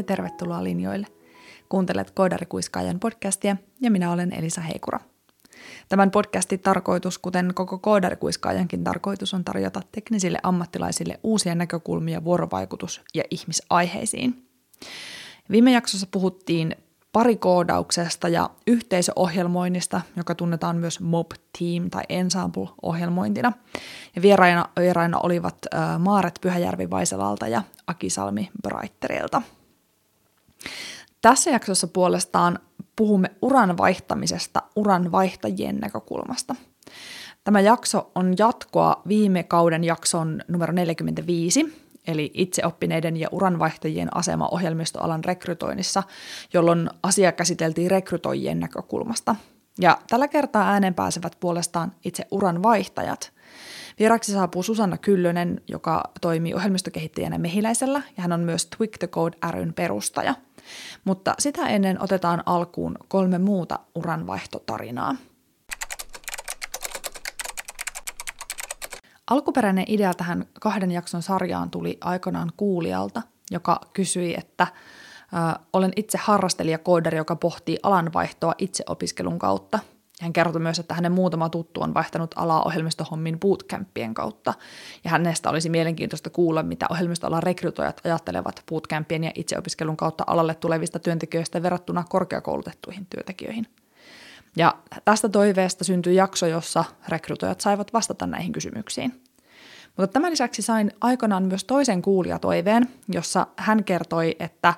ja tervetuloa linjoille. Kuuntelet Koodarikuiskaajan podcastia ja minä olen Elisa Heikura. Tämän podcastin tarkoitus, kuten koko Koodarikuiskaajankin tarkoitus, on tarjota teknisille ammattilaisille uusia näkökulmia vuorovaikutus- ja ihmisaiheisiin. Viime jaksossa puhuttiin parikoodauksesta ja yhteisöohjelmoinnista, joka tunnetaan myös Mob Team tai Ensemble-ohjelmointina. Ja vieraina, vieraina olivat äh, Maaret Pyhäjärvi Vaiselalta ja Akisalmi Breitterilta. Tässä jaksossa puolestaan puhumme uran vaihtamisesta uran vaihtajien näkökulmasta. Tämä jakso on jatkoa viime kauden jakson numero 45, eli itseoppineiden ja uranvaihtajien asema ohjelmistoalan rekrytoinnissa, jolloin asia käsiteltiin rekrytoijien näkökulmasta. Ja tällä kertaa ääneen pääsevät puolestaan itse uran vaihtajat. Vieraksi saapuu Susanna Kyllönen, joka toimii ohjelmistokehittäjänä Mehiläisellä, ja hän on myös Twig the Code ryn perustaja. Mutta sitä ennen otetaan alkuun kolme muuta uranvaihtotarinaa. Alkuperäinen idea tähän kahden jakson sarjaan tuli aikanaan kuulijalta, joka kysyi, että olen itse harrastelijakooderi, joka pohtii alanvaihtoa itseopiskelun kautta. Hän kertoi myös, että hänen muutama tuttu on vaihtanut alaa ohjelmistohommin bootcampien kautta, ja hänestä olisi mielenkiintoista kuulla, mitä ohjelmistoalan rekrytoijat ajattelevat bootcampien ja itseopiskelun kautta alalle tulevista työntekijöistä verrattuna korkeakoulutettuihin työntekijöihin. Ja tästä toiveesta syntyi jakso, jossa rekrytoijat saivat vastata näihin kysymyksiin. Mutta tämän lisäksi sain aikanaan myös toisen kuulijatoiveen, jossa hän kertoi, että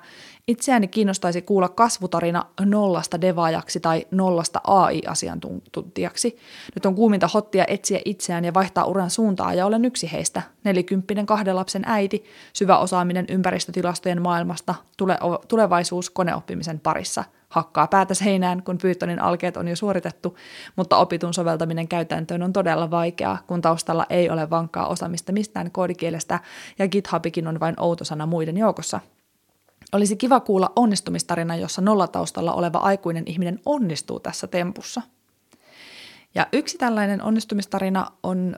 itseäni kiinnostaisi kuulla kasvutarina nollasta devaajaksi tai nollasta AI-asiantuntijaksi. Nyt on kuuminta hottia etsiä itseään ja vaihtaa uran suuntaa ja olen yksi heistä. Nelikymppinen kahden lapsen äiti, syvä osaaminen ympäristötilastojen maailmasta, tule- tulevaisuus koneoppimisen parissa – hakkaa päätä seinään, kun Pythonin alkeet on jo suoritettu, mutta opitun soveltaminen käytäntöön on todella vaikeaa, kun taustalla ei ole vankkaa osaamista mistään koodikielestä ja GitHubikin on vain outo sana muiden joukossa. Olisi kiva kuulla onnistumistarina, jossa nollataustalla oleva aikuinen ihminen onnistuu tässä tempussa. Ja yksi tällainen onnistumistarina on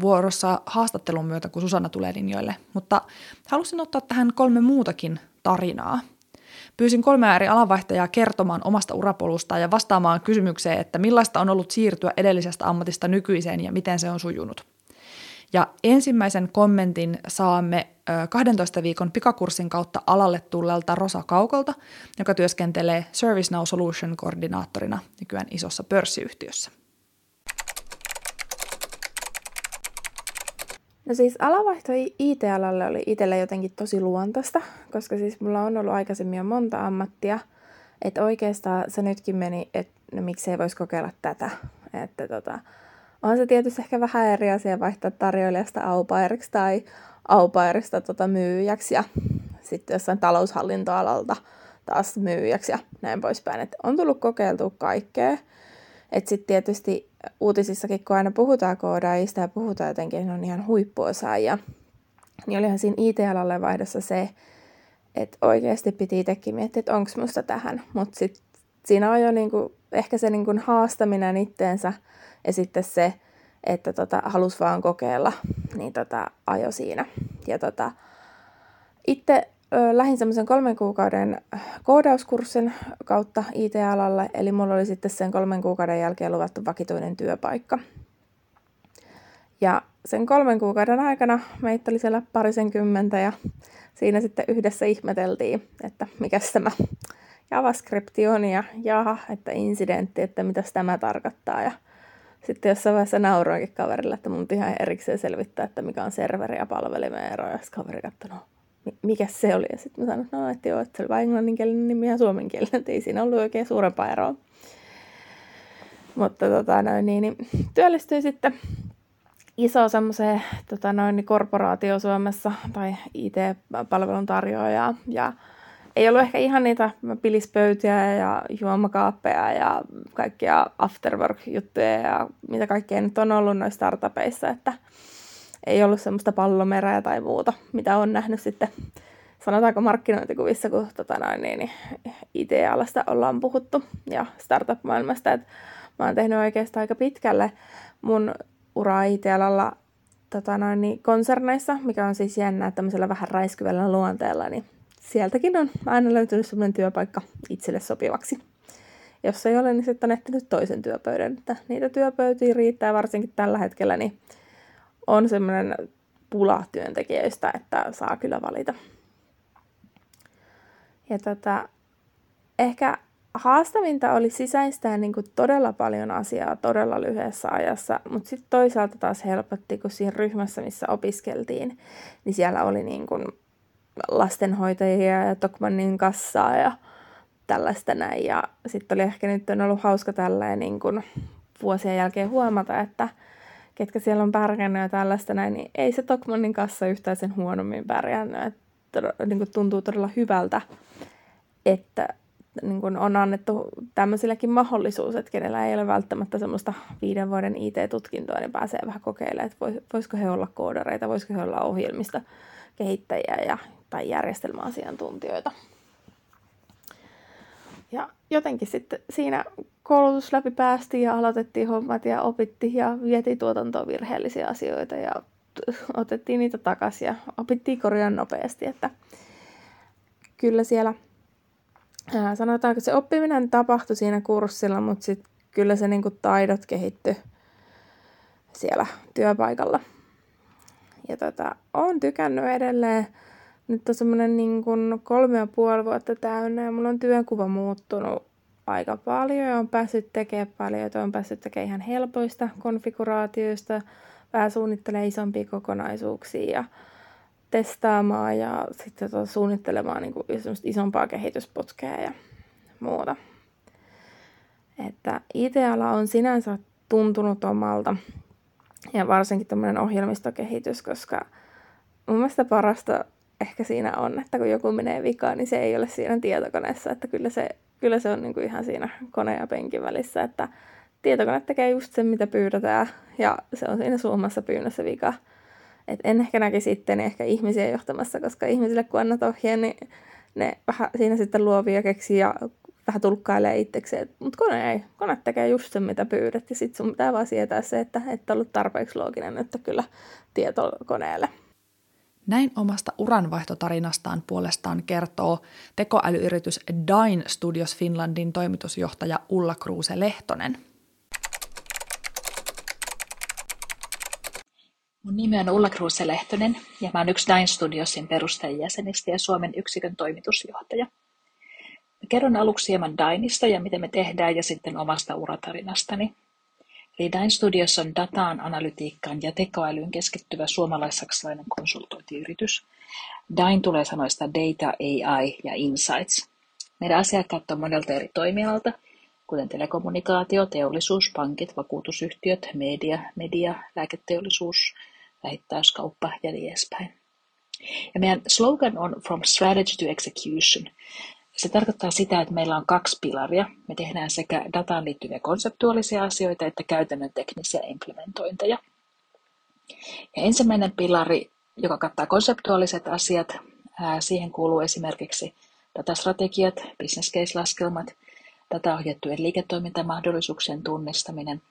vuorossa haastattelun myötä, kun Susanna tulee linjoille, mutta halusin ottaa tähän kolme muutakin tarinaa – Pyysin kolmea eri alanvaihtajaa kertomaan omasta urapolustaan ja vastaamaan kysymykseen, että millaista on ollut siirtyä edellisestä ammatista nykyiseen ja miten se on sujunut. Ja ensimmäisen kommentin saamme 12 viikon pikakurssin kautta alalle tulleelta Rosa Kaukolta, joka työskentelee ServiceNow Solution-koordinaattorina nykyään isossa pörssiyhtiössä. No siis alavaihto IT-alalle oli itselle jotenkin tosi luontaista, koska siis mulla on ollut aikaisemmin jo monta ammattia, että oikeastaan se nytkin meni, että no miksei voisi kokeilla tätä. Että tota, on se tietysti ehkä vähän eri asia vaihtaa tarjoilijasta aupairiksi tai aupairista tota myyjäksi ja sitten jossain taloushallintoalalta taas myyjäksi ja näin poispäin. Et on tullut kokeiltua kaikkea. Että sitten tietysti uutisissakin, kun aina puhutaan koodaajista ja puhutaan jotenkin, ne on ihan huippuosaajia, niin olihan siinä IT-alalle vaihdossa se, että oikeasti piti itsekin miettiä, että onko musta tähän. Mutta sitten siinä on jo niinku, ehkä se niinku haastaminen itteensä ja sitten se, että tota, halus vaan kokeilla, niin tota, ajo siinä. Ja tota, itse lähin semmoisen kolmen kuukauden koodauskurssin kautta IT-alalle, eli mulla oli sitten sen kolmen kuukauden jälkeen luvattu vakituinen työpaikka. Ja sen kolmen kuukauden aikana meitä oli siellä parisenkymmentä ja siinä sitten yhdessä ihmeteltiin, että mikä tämä JavaScript on ja jaha, että incidentti, että mitä tämä tarkoittaa. Ja sitten jossain vaiheessa nauroinkin kaverille, että mun ihan erikseen selvittää, että mikä on serveri ja palvelimen ero. Ja kaveri katsoi, no mikä se oli. Ja sitten mä sanoin, no, että joo, että se oli vain englanninkielinen nimi ja suomenkielinen, että ei siinä ollut oikein suurempaa eroa. Mutta tota, noin, niin, niin, työllistyi sitten iso semmoiseen tota, noin, niin korporaatio Suomessa tai IT-palvelun tarjoaja ja ei ollut ehkä ihan niitä pilispöytiä ja juomakaappeja ja kaikkia afterwork-juttuja ja mitä kaikkea nyt on ollut noissa startupeissa, että ei ollut semmoista pallomerää tai muuta, mitä on nähnyt sitten sanotaanko markkinointikuvissa, kun tota noin, niin, niin IT-alasta ollaan puhuttu ja startup-maailmasta. Et mä oon tehnyt oikeastaan aika pitkälle mun uraa IT-alalla tota noin, niin konserneissa, mikä on siis jännä tämmöisellä vähän räiskyvällä luonteella, niin sieltäkin on aina löytynyt sellainen työpaikka itselle sopivaksi. Jos ei ole, niin sitten on etsinyt toisen työpöydän. Että niitä työpöytiä riittää varsinkin tällä hetkellä, niin on semmoinen pula työntekijöistä, että saa kyllä valita. Ja tota, ehkä haastavinta oli sisäistää niin kuin todella paljon asiaa todella lyhyessä ajassa, mutta sitten toisaalta taas helpotti, kun siinä ryhmässä, missä opiskeltiin, niin siellä oli niin kuin lastenhoitajia ja Tokmannin kassaa ja tällaista näin. Ja sitten oli ehkä nyt on ollut hauska tälleen niin kuin vuosien jälkeen huomata, että ketkä siellä on pärjännyt ja tällaista näin, niin ei se Tokmannin kassa yhtään sen huonommin pärjännyt. Että niin kuin tuntuu todella hyvältä, että niin kuin on annettu tämmöisilläkin mahdollisuus, että kenellä ei ole välttämättä semmoista viiden vuoden IT-tutkintoa, niin pääsee vähän kokeilemaan, että voisiko he olla koodareita, voisiko he olla ohjelmista kehittäjiä ja, tai järjestelmäasiantuntijoita. Ja jotenkin sitten siinä koulutus läpi päästiin ja aloitettiin hommat ja opittiin ja vietiin tuotantoon virheellisiä asioita ja otettiin niitä takaisin ja opittiin korjaan nopeasti, että kyllä siellä ää, sanotaanko se oppiminen tapahtui siinä kurssilla, mutta sitten kyllä se niinku taidot kehittyi siellä työpaikalla. Ja tota, olen tykännyt edelleen. Nyt on semmoinen niin kolme ja puoli vuotta täynnä ja mulla on työnkuva muuttunut aika paljon ja on päässyt tekemään paljon. Ja on päässyt tekemään ihan helpoista konfiguraatioista, vähän suunnittelee isompia kokonaisuuksia ja testaamaan ja sitten tota suunnittelemaan niin kuin isompaa kehitysputkea ja muuta. Että IT-ala on sinänsä tuntunut omalta ja varsinkin tämmöinen ohjelmistokehitys, koska mun mielestä parasta ehkä siinä on, että kun joku menee vikaan, niin se ei ole siinä tietokoneessa, että kyllä se, kyllä se on niin kuin ihan siinä kone ja penkin välissä, että tietokone tekee just sen, mitä pyydetään, ja se on siinä suomassa pyynnössä vika. Et en ehkä näkisi sitten ehkä ihmisiä johtamassa, koska ihmisille kun annat ohjeen, niin ne vähän siinä sitten luovia keksii ja vähän tulkkailee itsekseen. Mutta kone ei. Kone tekee just sen, mitä pyydät. Ja sitten sun pitää vaan sietää se, että et ollut tarpeeksi looginen, että kyllä tietokoneelle. Näin omasta uranvaihtotarinastaan puolestaan kertoo tekoälyyritys Dine Studios Finlandin toimitusjohtaja Ulla Kruuse Lehtonen. Mun nimi on Ulla Kruuse Lehtonen ja mä oon yksi Dine Studiosin perustajajäsenistä ja Suomen yksikön toimitusjohtaja. Mä kerron aluksi hieman Dainista ja miten me tehdään ja sitten omasta uratarinastani. Eli Dine Studios on dataan, analytiikkaan ja tekoälyyn keskittyvä suomalais-saksalainen konsultointiyritys. Dine tulee sanoista Data, AI ja Insights. Meidän asiakkaat on monelta eri toimialalta, kuten telekommunikaatio, teollisuus, pankit, vakuutusyhtiöt, media, media, lääketeollisuus, vähittäiskauppa ja niin edespäin. Ja meidän slogan on From Strategy to Execution. Se tarkoittaa sitä, että meillä on kaksi pilaria. Me tehdään sekä dataan liittyviä konseptuaalisia asioita että käytännön teknisiä implementointeja. Ja ensimmäinen pilari, joka kattaa konseptuaaliset asiat, siihen kuuluu esimerkiksi datastrategiat, business case-laskelmat, dataohjattujen liiketoimintamahdollisuuksien tunnistaminen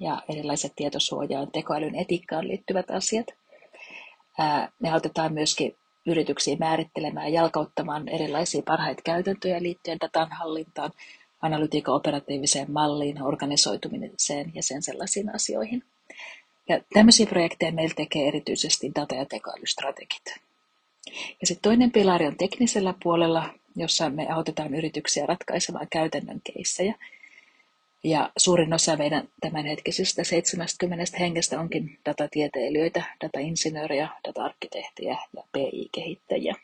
ja erilaiset tietosuojaan, tekoälyn etiikkaan liittyvät asiat. Me autetaan myöskin yrityksiä määrittelemään ja jalkauttamaan erilaisia parhaita käytäntöjä liittyen datan hallintaan, analytiikan operatiiviseen malliin, organisoitumiseen ja sen sellaisiin asioihin. Ja tämmöisiä projekteja meillä tekee erityisesti data- ja tekoälystrategit. Ja sitten toinen pilari on teknisellä puolella, jossa me autetaan yrityksiä ratkaisemaan käytännön keissejä. Ja suurin osa meidän tämänhetkisistä 70 hengestä onkin datatieteilijöitä, datainsinöörejä, data-arkkitehtejä ja PI-kehittäjiä.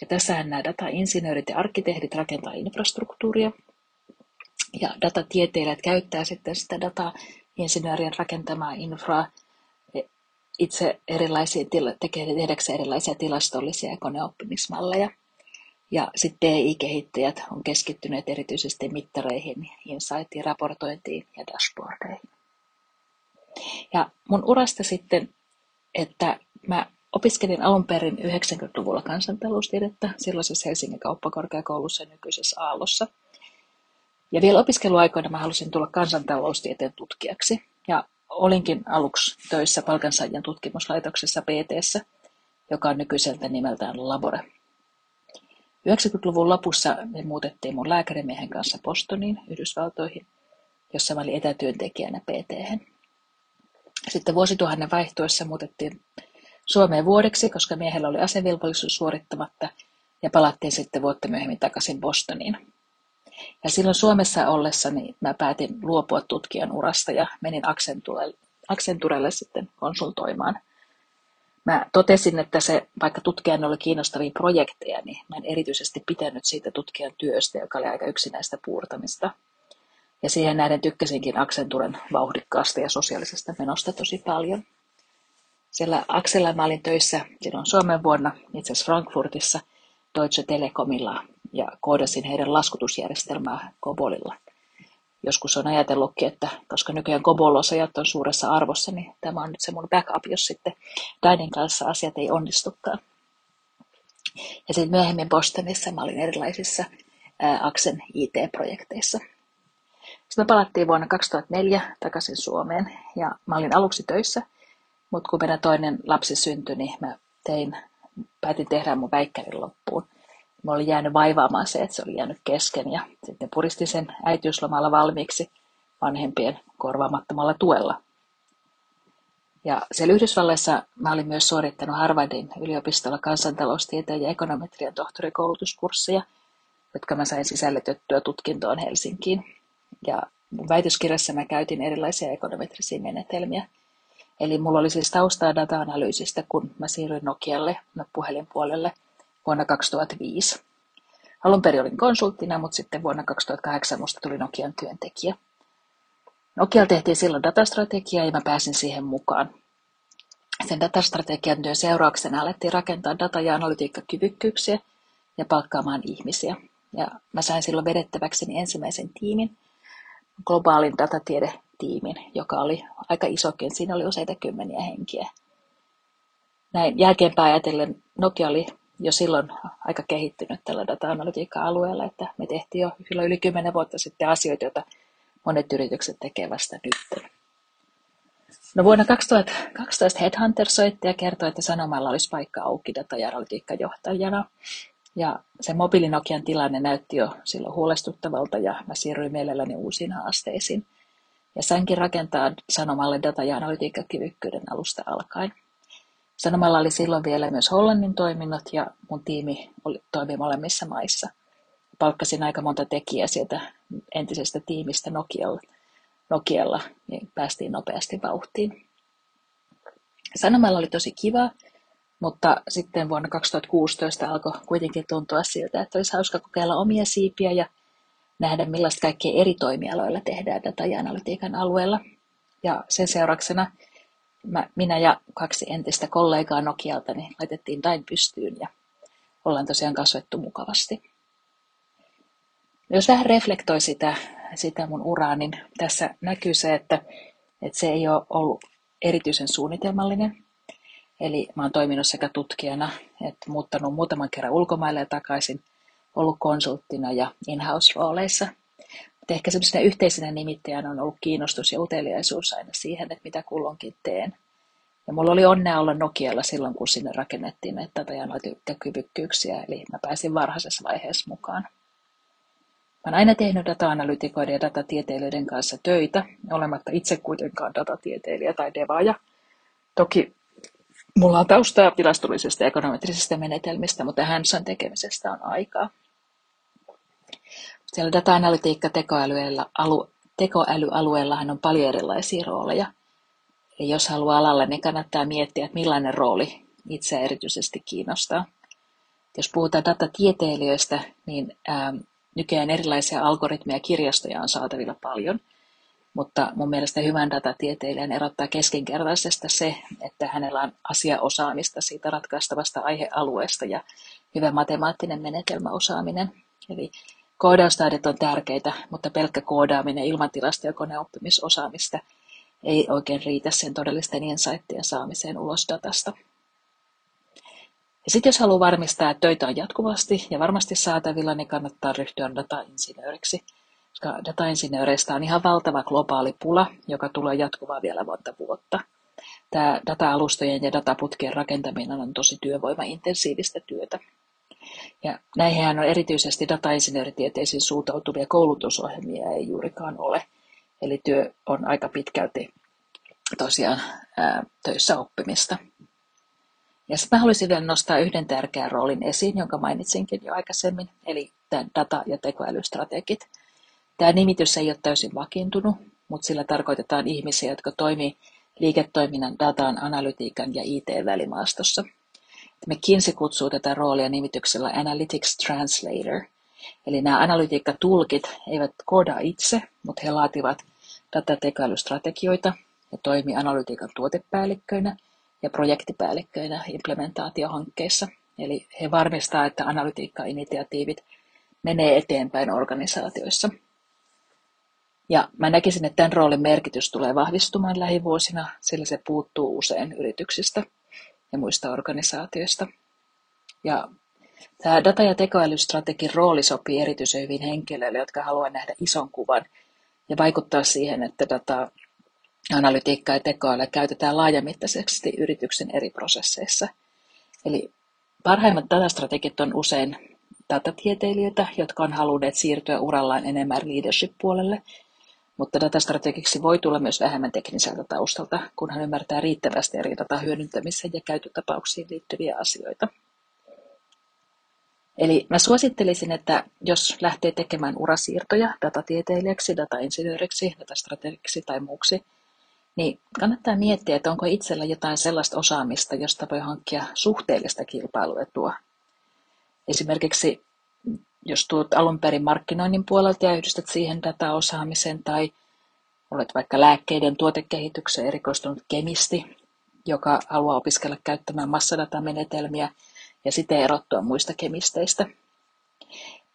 Ja tässähän nämä datainsinöörit ja arkkitehdit rakentaa infrastruktuuria, ja datatieteilijät käyttää sitten sitä datainsinöörien rakentamaa infraa itse erilaisia, tekee erilaisia tilastollisia ja koneoppimismalleja. Ja sitten DI-kehittäjät on keskittyneet erityisesti mittareihin, insightiin, raportointiin ja dashboardeihin. Ja mun urasta sitten, että mä opiskelin alun perin 90-luvulla kansantaloustiedettä silloisessa Helsingin kauppakorkeakoulussa ja nykyisessä Aallossa. Ja vielä opiskeluaikoina mä halusin tulla kansantaloustieteen tutkijaksi. Ja olinkin aluksi töissä palkansaajan tutkimuslaitoksessa pt joka on nykyiseltä nimeltään Labore. 90-luvun lopussa me muutettiin mun lääkärimiehen kanssa Bostoniin, Yhdysvaltoihin, jossa mä olin etätyöntekijänä pt Sitten vuosituhannen vaihtuessa muutettiin Suomeen vuodeksi, koska miehellä oli asevelvollisuus suorittamatta, ja palattiin sitten vuotta myöhemmin takaisin Bostoniin. Ja silloin Suomessa ollessani mä päätin luopua tutkijan urasta ja menin Accenturelle, Accenturelle sitten konsultoimaan. Mä totesin, että se, vaikka tutkijan oli kiinnostavia projekteja, niin mä en erityisesti pitänyt siitä tutkijan työstä, joka oli aika yksinäistä puurtamista. Ja siihen nähden tykkäsinkin Accenturen vauhdikkaasta ja sosiaalisesta menosta tosi paljon. Siellä Aksella mä olin töissä silloin Suomen vuonna, itse asiassa Frankfurtissa, Deutsche Telekomilla ja koodasin heidän laskutusjärjestelmää Kobolilla. Joskus on ajatellutkin, että koska nykyään Kobol-osajat on suuressa arvossa, niin tämä on nyt se mun backup, jos sitten Dainin kanssa asiat ei onnistukaan. Ja sitten myöhemmin Bostonissa mä olin erilaisissa Aksen IT-projekteissa. Sitten me palattiin vuonna 2004 takaisin Suomeen ja mä olin aluksi töissä, mutta kun meidän toinen lapsi syntyi, niin mä tein, päätin tehdä mun väikkärin loppuun – Mä oli jäänyt vaivaamaan se, että se oli jäänyt kesken ja sitten puristin sen äitiyslomalla valmiiksi vanhempien korvaamattomalla tuella. Ja siellä Yhdysvalloissa mä olin myös suorittanut Harvardin yliopistolla kansantaloustieteen ja ekonometrian tohtorikoulutuskursseja, jotka mä sain sisällytettyä tutkintoon Helsinkiin. Ja mun väitöskirjassa mä käytin erilaisia ekonometrisiä menetelmiä. Eli mulla oli siis taustaa data-analyysistä, kun mä siirryin Nokialle, no puhelinpuolelle – vuonna 2005. Alun perin olin konsulttina, mutta sitten vuonna 2008 minusta tuli Nokian työntekijä. Nokialla tehtiin silloin datastrategia ja mä pääsin siihen mukaan. Sen datastrategian työn seurauksena alettiin rakentaa data- ja analytiikkakyvykkyyksiä ja palkkaamaan ihmisiä. Ja mä sain silloin vedettäväkseni ensimmäisen tiimin, globaalin datatiedetiimin, joka oli aika isokin. Siinä oli useita kymmeniä henkiä. Näin jälkeenpäin ajatellen Nokia oli jo silloin aika kehittynyt tällä data-analytiikka-alueella, että me tehtiin jo silloin yli 10 vuotta sitten asioita, joita monet yritykset tekevät vasta nyt. No vuonna 2012 Headhunter soitti ja kertoi, että Sanomalla olisi paikka auki data- ja analytiikkajohtajana. Ja se mobiilinokian tilanne näytti jo silloin huolestuttavalta ja mä siirryin mielelläni uusiin haasteisiin. Ja sainkin rakentaa Sanomalle data- ja analytiikkakyvykkyyden alusta alkaen. Sanomalla oli silloin vielä myös Hollannin toiminnot ja mun tiimi oli, toimi molemmissa maissa. Palkkasin aika monta tekijää sieltä entisestä tiimistä Nokialla, Nokialla niin päästiin nopeasti vauhtiin. Sanomalla oli tosi kiva, mutta sitten vuonna 2016 alkoi kuitenkin tuntua siltä, että olisi hauska kokeilla omia siipiä ja nähdä, millaista kaikkea eri toimialoilla tehdään data- ja analytiikan alueella. Ja sen seurauksena mä, minä ja kaksi entistä kollegaa Nokialta niin laitettiin Dain pystyyn ja ollaan tosiaan kasvettu mukavasti. Jos vähän reflektoi sitä, sitä mun uraa, niin tässä näkyy se, että, että se ei ole ollut erityisen suunnitelmallinen. Eli mä oon toiminut sekä tutkijana että muuttanut muutaman kerran ulkomaille ja takaisin, ollut konsulttina ja in-house-rooleissa. Mutta ehkä semmoisena yhteisenä nimittäjänä on ollut kiinnostus ja uteliaisuus aina siihen, että mitä kulloinkin teen. Ja mulla oli onnea olla Nokialla silloin, kun sinne rakennettiin näitä data-analytiikkakyvykkyyksiä, eli mä pääsin varhaisessa vaiheessa mukaan. Mä olen aina tehnyt data-analytikoiden ja datatieteilijöiden kanssa töitä, olematta itse kuitenkaan datatieteilijä tai devaaja. Toki mulla on taustaa tilastollisesta ja ekonometrisistä menetelmistä, mutta hands tekemisestä on aikaa. Siellä data-analytiikka tekoälyalueellahan on paljon erilaisia rooleja. Eli jos haluaa alalle, niin kannattaa miettiä, että millainen rooli itseä erityisesti kiinnostaa. Jos puhutaan datatieteilijöistä, niin ää, nykyään erilaisia algoritmeja kirjastoja on saatavilla paljon. Mutta mun mielestä hyvän datatieteilijän erottaa keskinkertaisesta se, että hänellä on asiaosaamista siitä ratkaistavasta aihealueesta ja hyvä matemaattinen menetelmäosaaminen. Eli Koodaustaidot on tärkeitä, mutta pelkkä koodaaminen ilman tilasta- ja koneoppimisosaamista ei oikein riitä sen todellisten insightien saamiseen ulos datasta. Ja sitten jos haluaa varmistaa, että töitä on jatkuvasti ja varmasti saatavilla, niin kannattaa ryhtyä datainsinööriksi, koska datainsinööreistä on ihan valtava globaali pula, joka tulee jatkuvaa vielä monta vuotta. Tämä data-alustojen ja dataputkien rakentaminen on tosi työvoimaintensiivistä työtä. Ja näihin on erityisesti datainsinööritieteisiin suuntautuvia koulutusohjelmia ei juurikaan ole. Eli työ on aika pitkälti tosiaan ää, töissä oppimista. Ja sitten mä haluaisin vielä nostaa yhden tärkeän roolin esiin, jonka mainitsinkin jo aikaisemmin, eli tämän data- ja tekoälystrategit. Tämä nimitys ei ole täysin vakiintunut, mutta sillä tarkoitetaan ihmisiä, jotka toimii liiketoiminnan, datan, analytiikan ja IT-välimaastossa. McKinsey kutsuu tätä roolia nimityksellä Analytics Translator. Eli nämä analytiikkatulkit eivät koodaa itse, mutta he laativat datatekoälystrategioita ja toimii analytiikan tuotepäällikköinä ja projektipäällikköinä implementaatiohankkeissa. Eli he varmistaa, että analytiikka-initiatiivit menee eteenpäin organisaatioissa. Ja mä näkisin, että tämän roolin merkitys tulee vahvistumaan lähivuosina, sillä se puuttuu usein yrityksistä ja muista organisaatioista. Ja tämä data- ja tekoälystrategin rooli sopii erityisen hyvin henkilöille, jotka haluavat nähdä ison kuvan ja vaikuttaa siihen, että data, analytiikkaa ja tekoälyä käytetään laajamittaisesti yrityksen eri prosesseissa. Eli parhaimmat datastrategit on usein datatieteilijöitä, jotka on halunneet siirtyä urallaan enemmän leadership-puolelle, mutta datastrategiksi voi tulla myös vähemmän tekniseltä taustalta, kun hän ymmärtää riittävästi eri datan hyödyntämiseen ja käyttötapauksiin liittyviä asioita. Eli mä suosittelisin, että jos lähtee tekemään urasiirtoja datatieteilijäksi, datainsinööriksi, datastrategiksi tai muuksi, niin kannattaa miettiä, että onko itsellä jotain sellaista osaamista, josta voi hankkia suhteellista kilpailuetua. Esimerkiksi jos tulet alun perin markkinoinnin puolelta ja yhdistät siihen dataosaamisen tai olet vaikka lääkkeiden tuotekehitykseen erikoistunut kemisti, joka haluaa opiskella käyttämään massadatamenetelmiä ja siten erottua muista kemisteistä.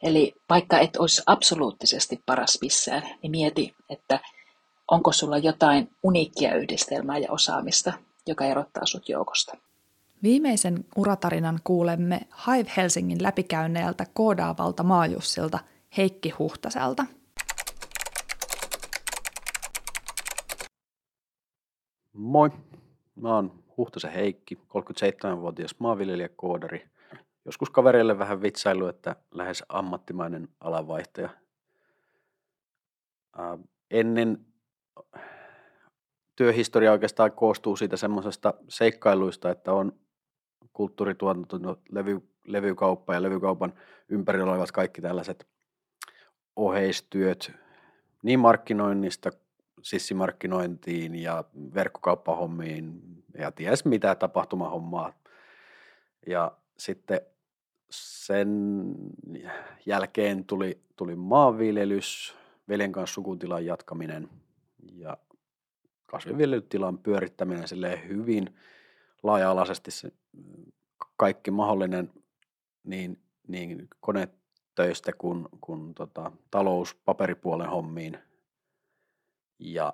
Eli vaikka et olisi absoluuttisesti paras missään, niin mieti, että onko sulla jotain uniikkia yhdistelmää ja osaamista, joka erottaa sut joukosta. Viimeisen uratarinan kuulemme Hive Helsingin läpikäynneeltä koodaavalta maajussilta Heikki Huhtaselta. Moi, mä oon Huhtasen Heikki, 37-vuotias maanviljelijäkoodari. Joskus kavereille vähän vitsailu, että lähes ammattimainen alanvaihtaja. ennen työhistoria oikeastaan koostuu siitä semmoisesta seikkailuista, että on kulttuurituotanto, no, levy, levykauppa ja levykaupan ympärillä olevat kaikki tällaiset oheistyöt niin markkinoinnista sissimarkkinointiin ja verkkokauppahommiin ja ties mitä tapahtumahommaa. Ja sitten sen jälkeen tuli, tuli maanviljelys, veljen kanssa sukutilan jatkaminen ja kasvinviljelytilan pyörittäminen hyvin laaja-alaisesti se kaikki mahdollinen niin, niin konetöistä kuin, kuin tota, talous paperipuolen hommiin. Ja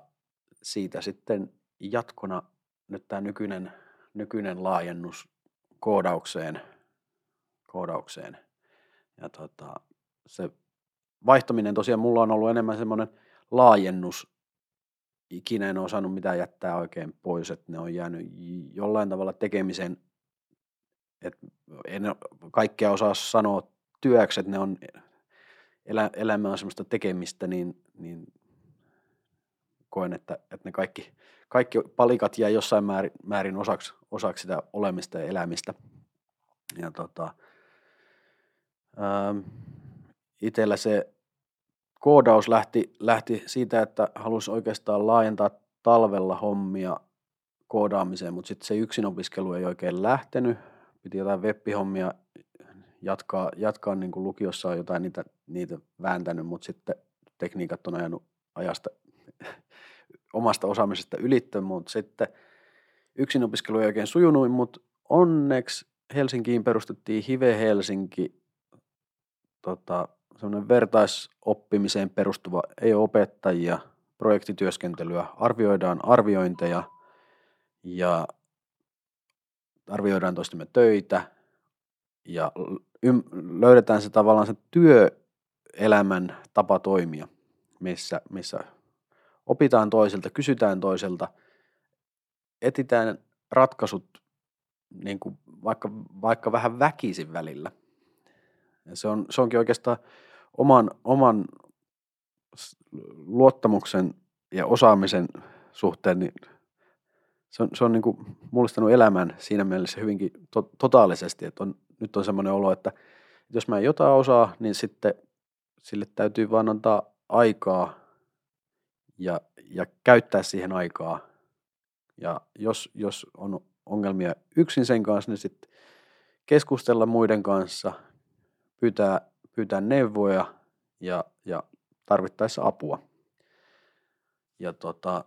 siitä sitten jatkona nyt tämä nykyinen, nykyinen laajennus koodaukseen. koodaukseen. Ja tota, se vaihtaminen tosiaan mulla on ollut enemmän semmoinen laajennus. Ikinä en ole osannut mitään jättää oikein pois, että ne on jäänyt jollain tavalla tekemisen et en kaikkea osaa sanoa työksi, että ne on, elä, elämä on semmoista tekemistä, niin, niin koen, että, että ne kaikki, kaikki palikat jää jossain määrin, määrin osaksi, osaksi sitä olemista ja elämistä. Ja tota, ähm, itsellä se koodaus lähti, lähti siitä, että halusi oikeastaan laajentaa talvella hommia koodaamiseen, mutta sitten se yksin opiskelu ei oikein lähtenyt piti jotain web-hommia jatkaa, jatkaa niin kuin lukiossa on jotain niitä, niitä vääntänyt, mutta sitten tekniikat on ajanut ajasta omasta osaamisesta ylittä, mutta sitten yksin opiskelu ei oikein sujunut, mutta onneksi Helsinkiin perustettiin Hive Helsinki, tota, semmoinen vertaisoppimiseen perustuva, ei opettajia, projektityöskentelyä, arvioidaan arviointeja ja arvioidaan toistemme töitä ja löydetään se tavallaan se työelämän tapa toimia, missä, missä opitaan toiselta, kysytään toiselta, etitään ratkaisut niin kuin vaikka, vaikka vähän väkisin välillä. Ja se, on, se onkin oikeastaan oman, oman luottamuksen ja osaamisen suhteen, niin se on, se on niin kuin mullistanut elämän siinä mielessä hyvinkin to, totaalisesti, että on, nyt on semmoinen olo, että jos mä en jotain osaa, niin sitten sille täytyy vaan antaa aikaa ja, ja käyttää siihen aikaa. Ja jos, jos on ongelmia yksin sen kanssa, niin sitten keskustella muiden kanssa, pyytää, pyytää neuvoja ja, ja tarvittaessa apua. Ja tota,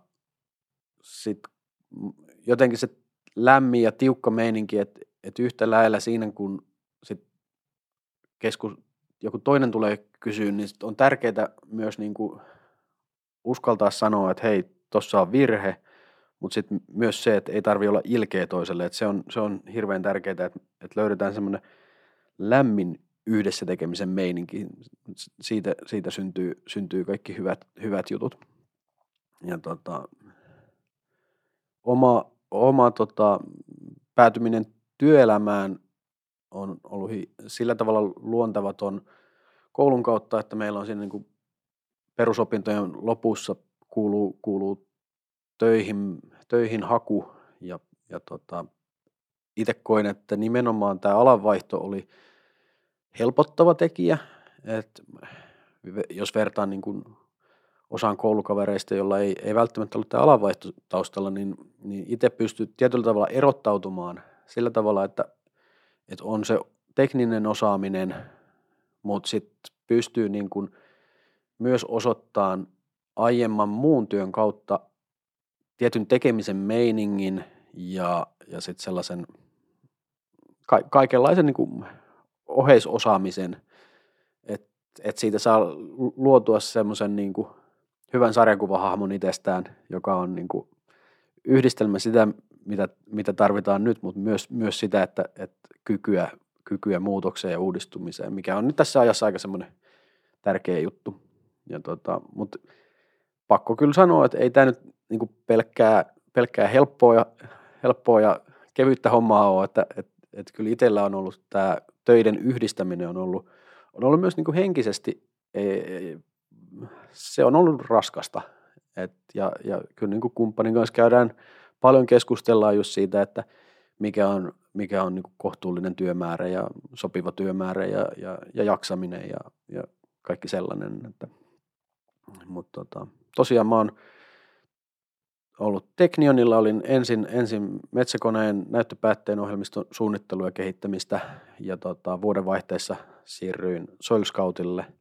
sitten jotenkin se lämmin ja tiukka meininki, että, että yhtä lähellä siinä, kun sit keskus, joku toinen tulee kysyä, niin on tärkeää myös niin kuin uskaltaa sanoa, että hei, tuossa on virhe, mutta sitten myös se, että ei tarvi olla ilkeä toiselle, se on, se on hirveän tärkeää, että, että löydetään semmoinen lämmin yhdessä tekemisen meininki. Siitä, siitä syntyy, syntyy kaikki hyvät, hyvät jutut. Ja tota, oma, oma tota, päätyminen työelämään on ollut sillä tavalla luontevaton koulun kautta, että meillä on siinä niin kuin perusopintojen lopussa kuuluu, kuuluu töihin, töihin haku ja, ja tota, itse koin, että nimenomaan tämä alanvaihto oli helpottava tekijä, että jos vertaan niin kuin osaan koulukavereista, jolla ei, ei välttämättä ollut tämä taustalla, niin, niin itse pystyy tietyllä tavalla erottautumaan sillä tavalla, että, että on se tekninen osaaminen, mutta sitten pystyy niin kuin myös osoittamaan aiemman muun työn kautta tietyn tekemisen meiningin ja, ja sitten sellaisen ka- kaikenlaisen niin kuin oheisosaamisen, että et siitä saa luotua semmoisen niin kuin hyvän sarjakuvahahmon itsestään, joka on niin kuin yhdistelmä sitä, mitä, mitä tarvitaan nyt, mutta myös, myös sitä, että, että kykyä, kykyä muutokseen ja uudistumiseen, mikä on nyt tässä ajassa aika semmoinen tärkeä juttu. Ja tota, mutta pakko kyllä sanoa, että ei tämä nyt niin kuin pelkkää, pelkkää helppoa, ja, helppoa ja kevyttä hommaa ole, että, että, että kyllä itsellä on ollut tämä töiden yhdistäminen on ollut, on ollut myös niin kuin henkisesti se on ollut raskasta. Et, ja, ja kyllä niin kuin kumppanin kanssa käydään paljon keskustellaan just siitä, että mikä on, mikä on niin kohtuullinen työmäärä ja sopiva työmäärä ja, ja, ja jaksaminen ja, ja kaikki sellainen. Että, mutta tota, tosiaan mä oon ollut Teknionilla, olin ensin, ensin metsäkoneen näyttöpäätteen ohjelmiston suunnittelu ja kehittämistä ja tota, vuodenvaihteessa siirryin Soil Scoutille –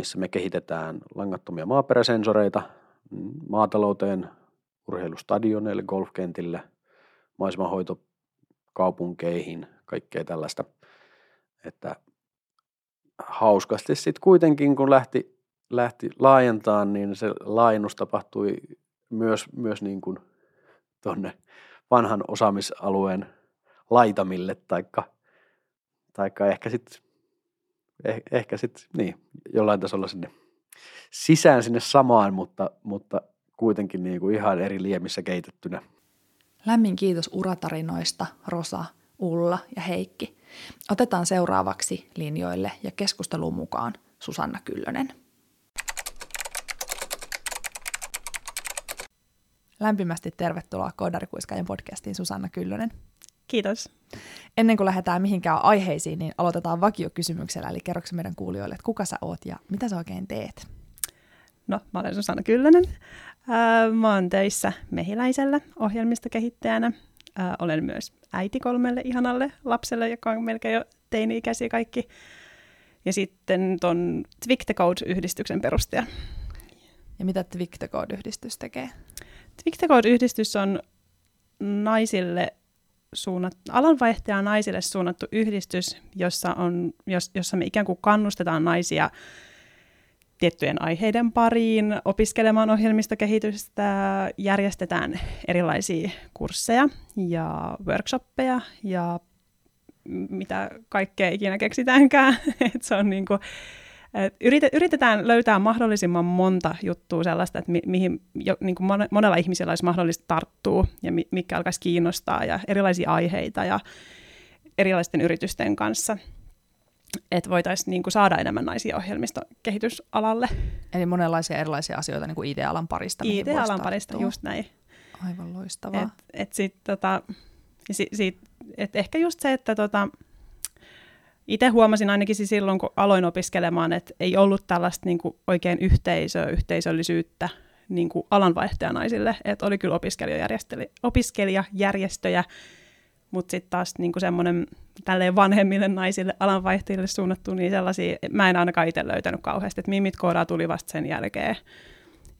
missä me kehitetään langattomia maaperäsensoreita maatalouteen, urheilustadioneille, golfkentille, maisemahoitokaupunkeihin, kaikkea tällaista. Että hauskasti sitten kuitenkin, kun lähti, lähti laajentamaan, niin se laajennus tapahtui myös, myös niin kuin tuonne vanhan osaamisalueen laitamille, taikka, taikka ehkä sitten eh, ehkä sitten niin, jollain tasolla sinne sisään sinne samaan, mutta, mutta kuitenkin niin kuin ihan eri liemissä keitettynä. Lämmin kiitos uratarinoista Rosa, Ulla ja Heikki. Otetaan seuraavaksi linjoille ja keskusteluun mukaan Susanna Kyllönen. Lämpimästi tervetuloa Koodarikuiskajan podcastiin Susanna Kyllönen. Kiitos. Ennen kuin lähdetään mihinkään aiheisiin, niin aloitetaan vakiokysymyksellä. Eli kerroksä meidän kuulijoille, että kuka sä oot ja mitä sä oikein teet? No, mä olen Susanna Kyllönen. Äh, mä oon töissä Mehiläisellä ohjelmistokehittäjänä. Äh, olen myös äiti kolmelle ihanalle lapselle, joka on melkein jo teini-ikäisiä kaikki. Ja sitten ton Twig the Code-yhdistyksen perustaja. Ja mitä Twig the Code-yhdistys tekee? Twig the Code-yhdistys on naisille suunnat, alanvaihtaja naisille suunnattu yhdistys, jossa, on, jos, jossa me ikään kuin kannustetaan naisia tiettyjen aiheiden pariin, opiskelemaan ohjelmistokehitystä, järjestetään erilaisia kursseja ja workshoppeja ja mitä kaikkea ikinä keksitäänkään. Et se on niin kuin, et yritetään löytää mahdollisimman monta juttua sellaista, että mi- mihin jo, niin kuin monella ihmisellä olisi mahdollista tarttua ja mi- mikä alkaisi kiinnostaa ja erilaisia aiheita ja erilaisten yritysten kanssa. että voitaisiin niin kuin saada enemmän naisia ohjelmistokehitysalalle. Eli monenlaisia erilaisia asioita niin kuin IT-alan parista. IT-alan parista, just näin. Aivan loistavaa. Et, et sit, tota, si, si, et ehkä just se, että tota, itse huomasin ainakin siis silloin, kun aloin opiskelemaan, että ei ollut tällaista niin kuin oikein yhteisöä, yhteisöllisyyttä niin kuin alanvaihtajanaisille. Että oli kyllä opiskelijajärjestöjä, mutta sitten taas niin kuin semmoinen tälleen vanhemmille naisille, alanvaihtajille suunnattu, niin sellaisia, mä en ainakaan itse löytänyt kauheasti, että mimit koodaa tuli vasta sen jälkeen.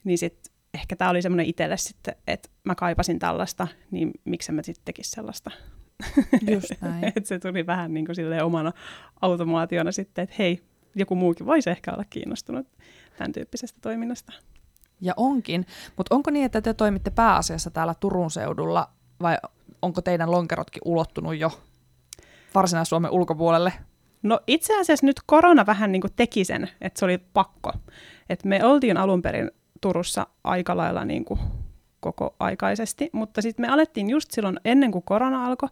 Niin sitten ehkä tämä oli semmoinen itselle sitten, että mä kaipasin tällaista, niin miksi mä sitten tekisi sellaista. Just näin. että se tuli vähän niin kuin silleen omana automaationa sitten, että hei, joku muukin voisi ehkä olla kiinnostunut tämän tyyppisestä toiminnasta. Ja onkin, mutta onko niin, että te toimitte pääasiassa täällä Turun seudulla vai onko teidän lonkerotkin ulottunut jo Varsinais-Suomen ulkopuolelle? No itse asiassa nyt korona vähän niin kuin teki sen, että se oli pakko. Et me oltiin alun perin Turussa aika lailla niin kuin koko aikaisesti, mutta sitten me alettiin just silloin ennen kuin korona alkoi,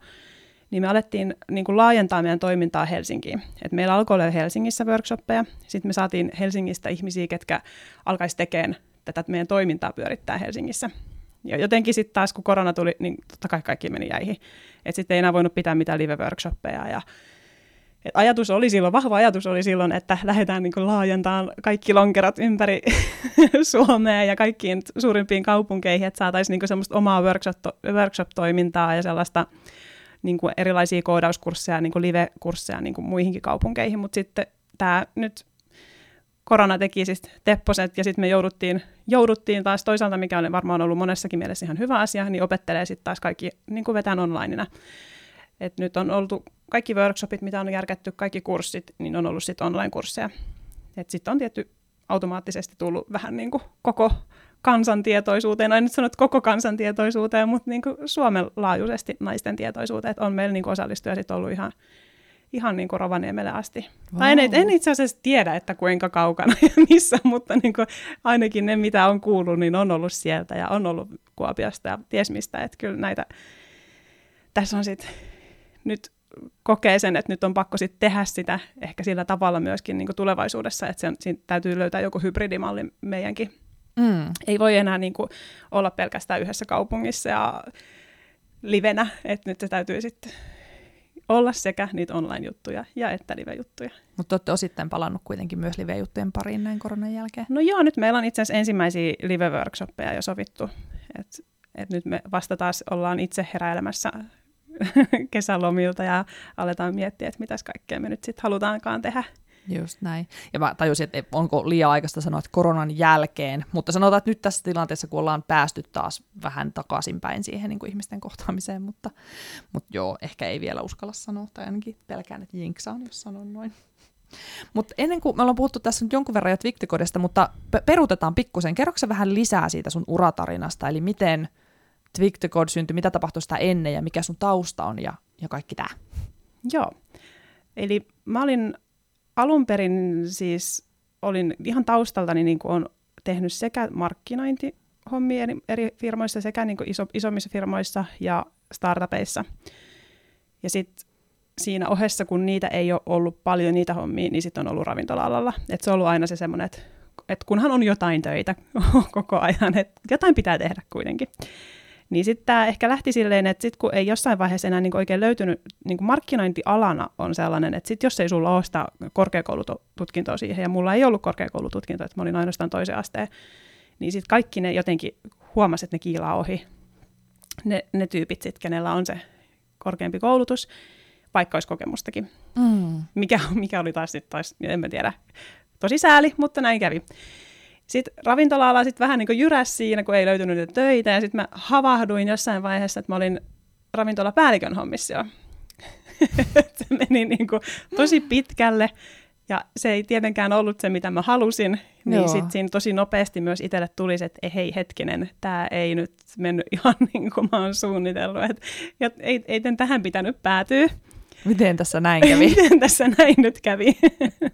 niin me alettiin niin kuin laajentaa meidän toimintaa Helsinkiin. Et meillä alkoi olla Helsingissä workshoppeja, sitten me saatiin Helsingistä ihmisiä, ketkä alkaisi tekemään tätä meidän toimintaa pyörittää Helsingissä. Ja jotenkin sitten taas, kun korona tuli, niin totta kai kaikki meni jäihin. Että sitten ei enää voinut pitää mitään live-workshoppeja. Ja et ajatus oli silloin, vahva ajatus oli silloin, että lähdetään niin laajentamaan kaikki lonkerot ympäri Suomea ja kaikkiin suurimpiin kaupunkeihin, että saataisiin niin semmoista omaa workshop- workshop-toimintaa ja sellaista niin erilaisia koodauskursseja, niin live-kursseja niin muihinkin kaupunkeihin, mutta sitten tämä nyt korona teki siis tepposet ja sitten me jouduttiin, jouduttiin taas toisaalta, mikä oli varmaan ollut monessakin mielessä ihan hyvä asia, niin opettelee sitten taas kaikki niin vetään onlineina. Et nyt on oltu kaikki workshopit, mitä on järkätty, kaikki kurssit, niin on ollut sitten online-kursseja. Sitten on tietty automaattisesti tullut vähän niin kuin koko kansantietoisuuteen, en nyt sano, että koko kansantietoisuuteen, mutta niin kuin Suomen laajuisesti naisten tietoisuuteen, että on meillä niin osallistuja sitten ollut ihan ihan niin kuin Rovaniemelle asti. Wow. Tai en, en itse asiassa tiedä, että kuinka kaukana ja missä, mutta niin kuin ainakin ne, mitä on kuullut, niin on ollut sieltä ja on ollut Kuopiosta ja ties mistä. Että kyllä näitä, tässä on sitten nyt kokee sen, että nyt on pakko sitten tehdä sitä ehkä sillä tavalla myöskin niin kuin tulevaisuudessa, että sen, siinä täytyy löytää joku hybridimalli meidänkin. Mm. Ei voi enää niin kuin olla pelkästään yhdessä kaupungissa ja livenä, että nyt se täytyy sitten olla sekä niitä online-juttuja ja että live-juttuja. Mutta olette osittain palannut kuitenkin myös live-juttujen pariin näin koronan jälkeen. No joo, nyt meillä on itse asiassa ensimmäisiä live-workshoppeja jo sovittu. Et, et nyt me vasta taas ollaan itse heräilemässä kesälomilta ja aletaan miettiä, että mitäs kaikkea me nyt sitten halutaankaan tehdä. Just näin. Ja mä tajusin, että onko liian aikaista sanoa, että koronan jälkeen, mutta sanotaan, että nyt tässä tilanteessa, kun ollaan päästy taas vähän takaisinpäin siihen niin kuin ihmisten kohtaamiseen, mutta, mutta joo, ehkä ei vielä uskalla sanoa, tai ainakin pelkään, että jinksaan, jos sanon noin. Mutta ennen kuin me ollaan puhuttu tässä nyt jonkun verran jo mutta peruutetaan pikkusen. Kerroksä vähän lisää siitä sun uratarinasta, eli miten Twicticod syntyi, mitä tapahtui sitä ennen ja mikä sun tausta on ja, ja kaikki tämä. Joo. Eli mä olin alun perin siis olin ihan taustaltani niin kuin on tehnyt sekä markkinointihommia eri, eri firmoissa sekä niin kuin iso, isommissa firmoissa ja startupeissa. Ja sitten siinä ohessa, kun niitä ei ole ollut paljon niitä hommia, niin sitten on ollut ravintola-alalla. Et se on ollut aina se semmoinen, että et kunhan on jotain töitä koko ajan, että jotain pitää tehdä kuitenkin. Niin sitten tämä ehkä lähti silleen, että sitten kun ei jossain vaiheessa enää niinku oikein löytynyt, niinku markkinointialana on sellainen, että sitten jos ei sulla ole sitä korkeakoulututkintoa siihen, ja mulla ei ollut korkeakoulututkintoa, että mä olin ainoastaan toisen asteen, niin sitten kaikki ne jotenkin huomasi, että ne kiilaa ohi. Ne, ne tyypit sitten, kenellä on se korkeampi koulutus, vaikka olisi kokemustakin. Mm. Mikä, mikä oli taas sitten, en mä tiedä, tosi sääli, mutta näin kävi. Sitten ravintola-ala sitten vähän niin kuin jyräs siinä, kun ei löytynyt niitä töitä, ja sitten mä havahduin jossain vaiheessa, että mä olin ravintolapäällikön hommissa jo. se meni niin kuin tosi pitkälle, ja se ei tietenkään ollut se, mitä mä halusin, niin sitten siinä tosi nopeasti myös itselle tuli se, että hei hetkinen, tämä ei nyt mennyt ihan niin kuin mä oon suunnitellut, että ei, ei tähän pitänyt päätyä. Miten tässä näin kävi? Miten tässä näin nyt kävi?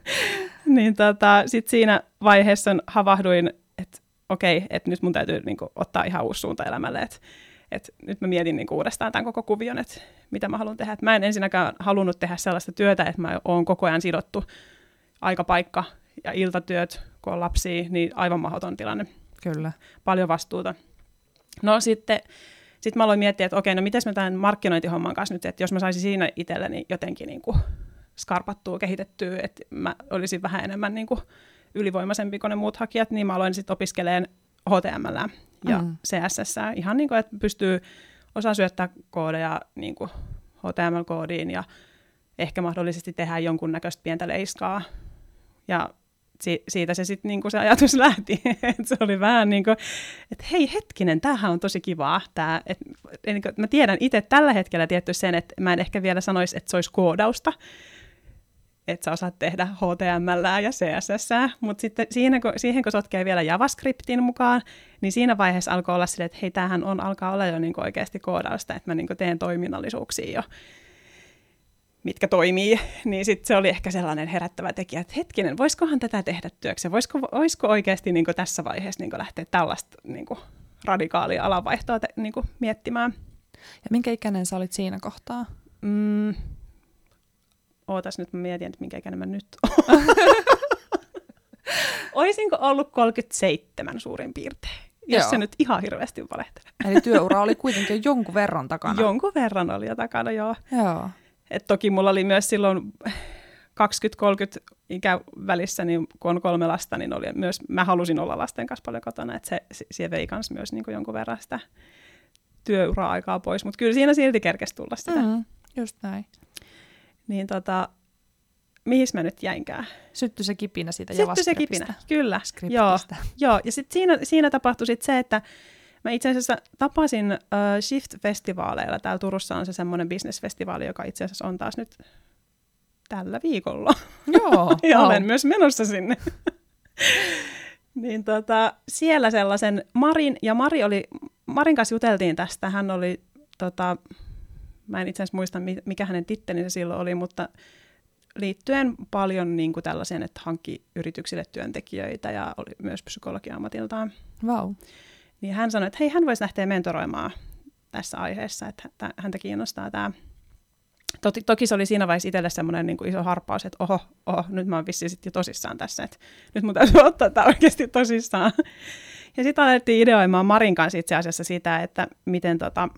niin tota, sitten siinä vaiheessa havahduin, että okei, että nyt mun täytyy niin kuin, ottaa ihan uusi suunta elämälle, että Et nyt mä mietin niin uudestaan tämän koko kuvion, että mitä mä haluan tehdä. Et mä en ensinnäkään halunnut tehdä sellaista työtä, että mä oon koko ajan sidottu aikapaikka ja iltatyöt, kun on lapsia, niin aivan mahdoton tilanne. Kyllä. Paljon vastuuta. No sitten sit mä aloin miettiä, että okei, no miten mä tämän markkinointihomman kanssa nyt, että jos mä saisin siinä itselleni jotenkin niin kuin skarpattua, kehitettyä, että mä olisin vähän enemmän niin kuin ylivoimaisempi kuin ne muut hakijat, niin mä aloin sitten opiskelemaan HTML ja mm. CSS. Ihan niin kuin, että pystyy osaa syöttää koodeja niin kuin HTML-koodiin ja ehkä mahdollisesti tehdä jonkunnäköistä pientä leiskaa. Ja si- siitä se sitten niinku se ajatus lähti. et se oli vähän niin kuin, että hei hetkinen, tämähän on tosi kivaa. Tää, et, niin kuin, mä tiedän itse tällä hetkellä tietty sen, että mä en ehkä vielä sanoisi, että se olisi koodausta, että sä osaat tehdä HTML ja CSS, mutta sitten siinä, kun, siihen kun sotkee vielä JavaScriptin mukaan, niin siinä vaiheessa alkoi olla silleen, että hei, tämähän on, alkaa olla jo niin oikeasti koodausta, että mä niin teen toiminnallisuuksia jo, mitkä toimii, niin sitten se oli ehkä sellainen herättävä tekijä, että hetkinen, voisikohan tätä tehdä työksi, voisiko, voisiko oikeasti niin tässä vaiheessa niin lähteä tällaista niin radikaalia alanvaihtoa te, niin miettimään. Ja minkä ikäinen sä olit siinä kohtaa? Mm, ootas nyt, mä mietin, että minkä ikäinen mä nyt olen. Oisinko ollut 37 suurin piirtein, jos Joo. se nyt ihan hirveästi valehtelee. Eli työura oli kuitenkin jonkun verran takana. Jonkun verran oli jo takana, joo. Joo. Et toki mulla oli myös silloin 20-30 ikävälissä, niin kun on kolme lasta, niin oli myös, mä halusin olla lasten kanssa paljon kotona, että se, se vei kanssa myös niin kuin jonkun verran sitä työura-aikaa pois, mutta kyllä siinä silti kerkesi tulla sitä. Mm, just näin. Niin tota, mihin mä nyt jäinkään? Sytty se kipinä siitä Sytty se kipinä, kyllä. Joo, joo. ja sitten siinä, siinä tapahtui sit se, että mä itse asiassa tapasin uh, Shift-festivaaleilla. Täällä Turussa on se semmoinen bisnesfestivaali, joka itse asiassa on taas nyt tällä viikolla. Joo. ja olen myös menossa sinne. niin tota, siellä sellaisen Marin, ja Mari oli, Marin kanssa juteltiin tästä, hän oli tota, mä en itse asiassa muista, mikä hänen tittelinsä silloin oli, mutta liittyen paljon niin kuin tällaiseen, että hankki yrityksille työntekijöitä ja oli myös psykologia ammatiltaan. Wow. Niin hän sanoi, että hei, hän voisi lähteä mentoroimaan tässä aiheessa, että häntä kiinnostaa tämä. Toki, toki se oli siinä vaiheessa itselle semmoinen niin iso harppaus, että oho, oho, nyt mä oon vissiin sitten jo tosissaan tässä, että nyt mun täytyy ottaa tämä oikeasti tosissaan. Ja sitten alettiin ideoimaan Marin kanssa itse asiassa sitä, että miten tota,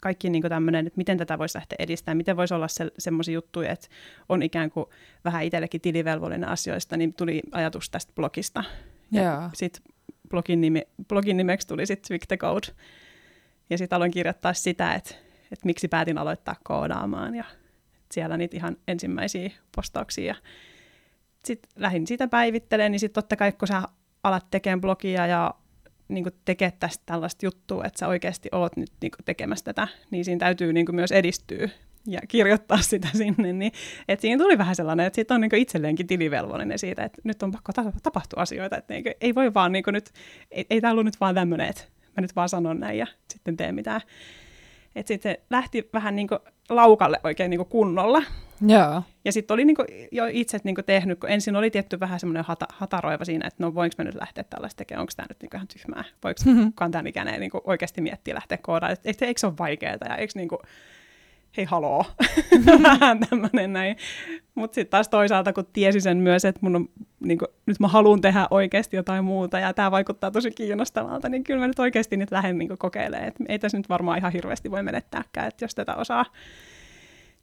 kaikki niin tämmöinen, että miten tätä voisi lähteä edistämään, miten voisi olla se, semmoisia juttuja, että on ikään kuin vähän itsellekin tilivelvollinen asioista, niin tuli ajatus tästä blogista. Ja sitten blogin, nime, blogin nimeksi tuli sitten Tweak the Code. Ja sitten aloin kirjoittaa sitä, että, että miksi päätin aloittaa koodaamaan ja siellä niitä ihan ensimmäisiä postauksia. Sitten lähdin sitä päivittelemään, niin sitten totta kai kun sä alat tekemään blogia ja niin tekee tästä tällaista juttua, että sä oikeasti oot nyt niin tekemässä tätä, niin siinä täytyy niin myös edistyä ja kirjoittaa sitä sinne. Niin, että siinä tuli vähän sellainen, että sitten on niin itselleenkin tilivelvollinen siitä, että nyt on pakko ta- tapahtua asioita, että niin ei voi vaan niin nyt, ei, ei tämä ollut nyt vaan tämmöinen, että mä nyt vaan sanon näin ja sitten teen mitään. Että sitten lähti vähän niin laukalle oikein niin kunnolla. Joo. Ja sitten oli niinku jo itse niinku tehnyt, kun ensin oli tietty vähän semmoinen hata, hataroiva siinä, että no voinko mä nyt lähteä tällaista tekemään, onko tämä nyt niinku ihan tyhmää, voiko mm-hmm. kukaan tämän ikäinen niinku oikeasti miettiä lähteä koodaan, että eikö, eikö se ole vaikeaa ja eikö niinku, hei haloo, vähän tämmöinen näin. Mutta sitten taas toisaalta, kun tiesi sen myös, että mun on, niinku, nyt mä haluan tehdä oikeasti jotain muuta ja tämä vaikuttaa tosi kiinnostavalta, niin kyllä mä nyt oikeasti nyt lähden niinku kokeilemaan, että ei tässä nyt varmaan ihan hirveästi voi menettääkään, että jos tätä osaa.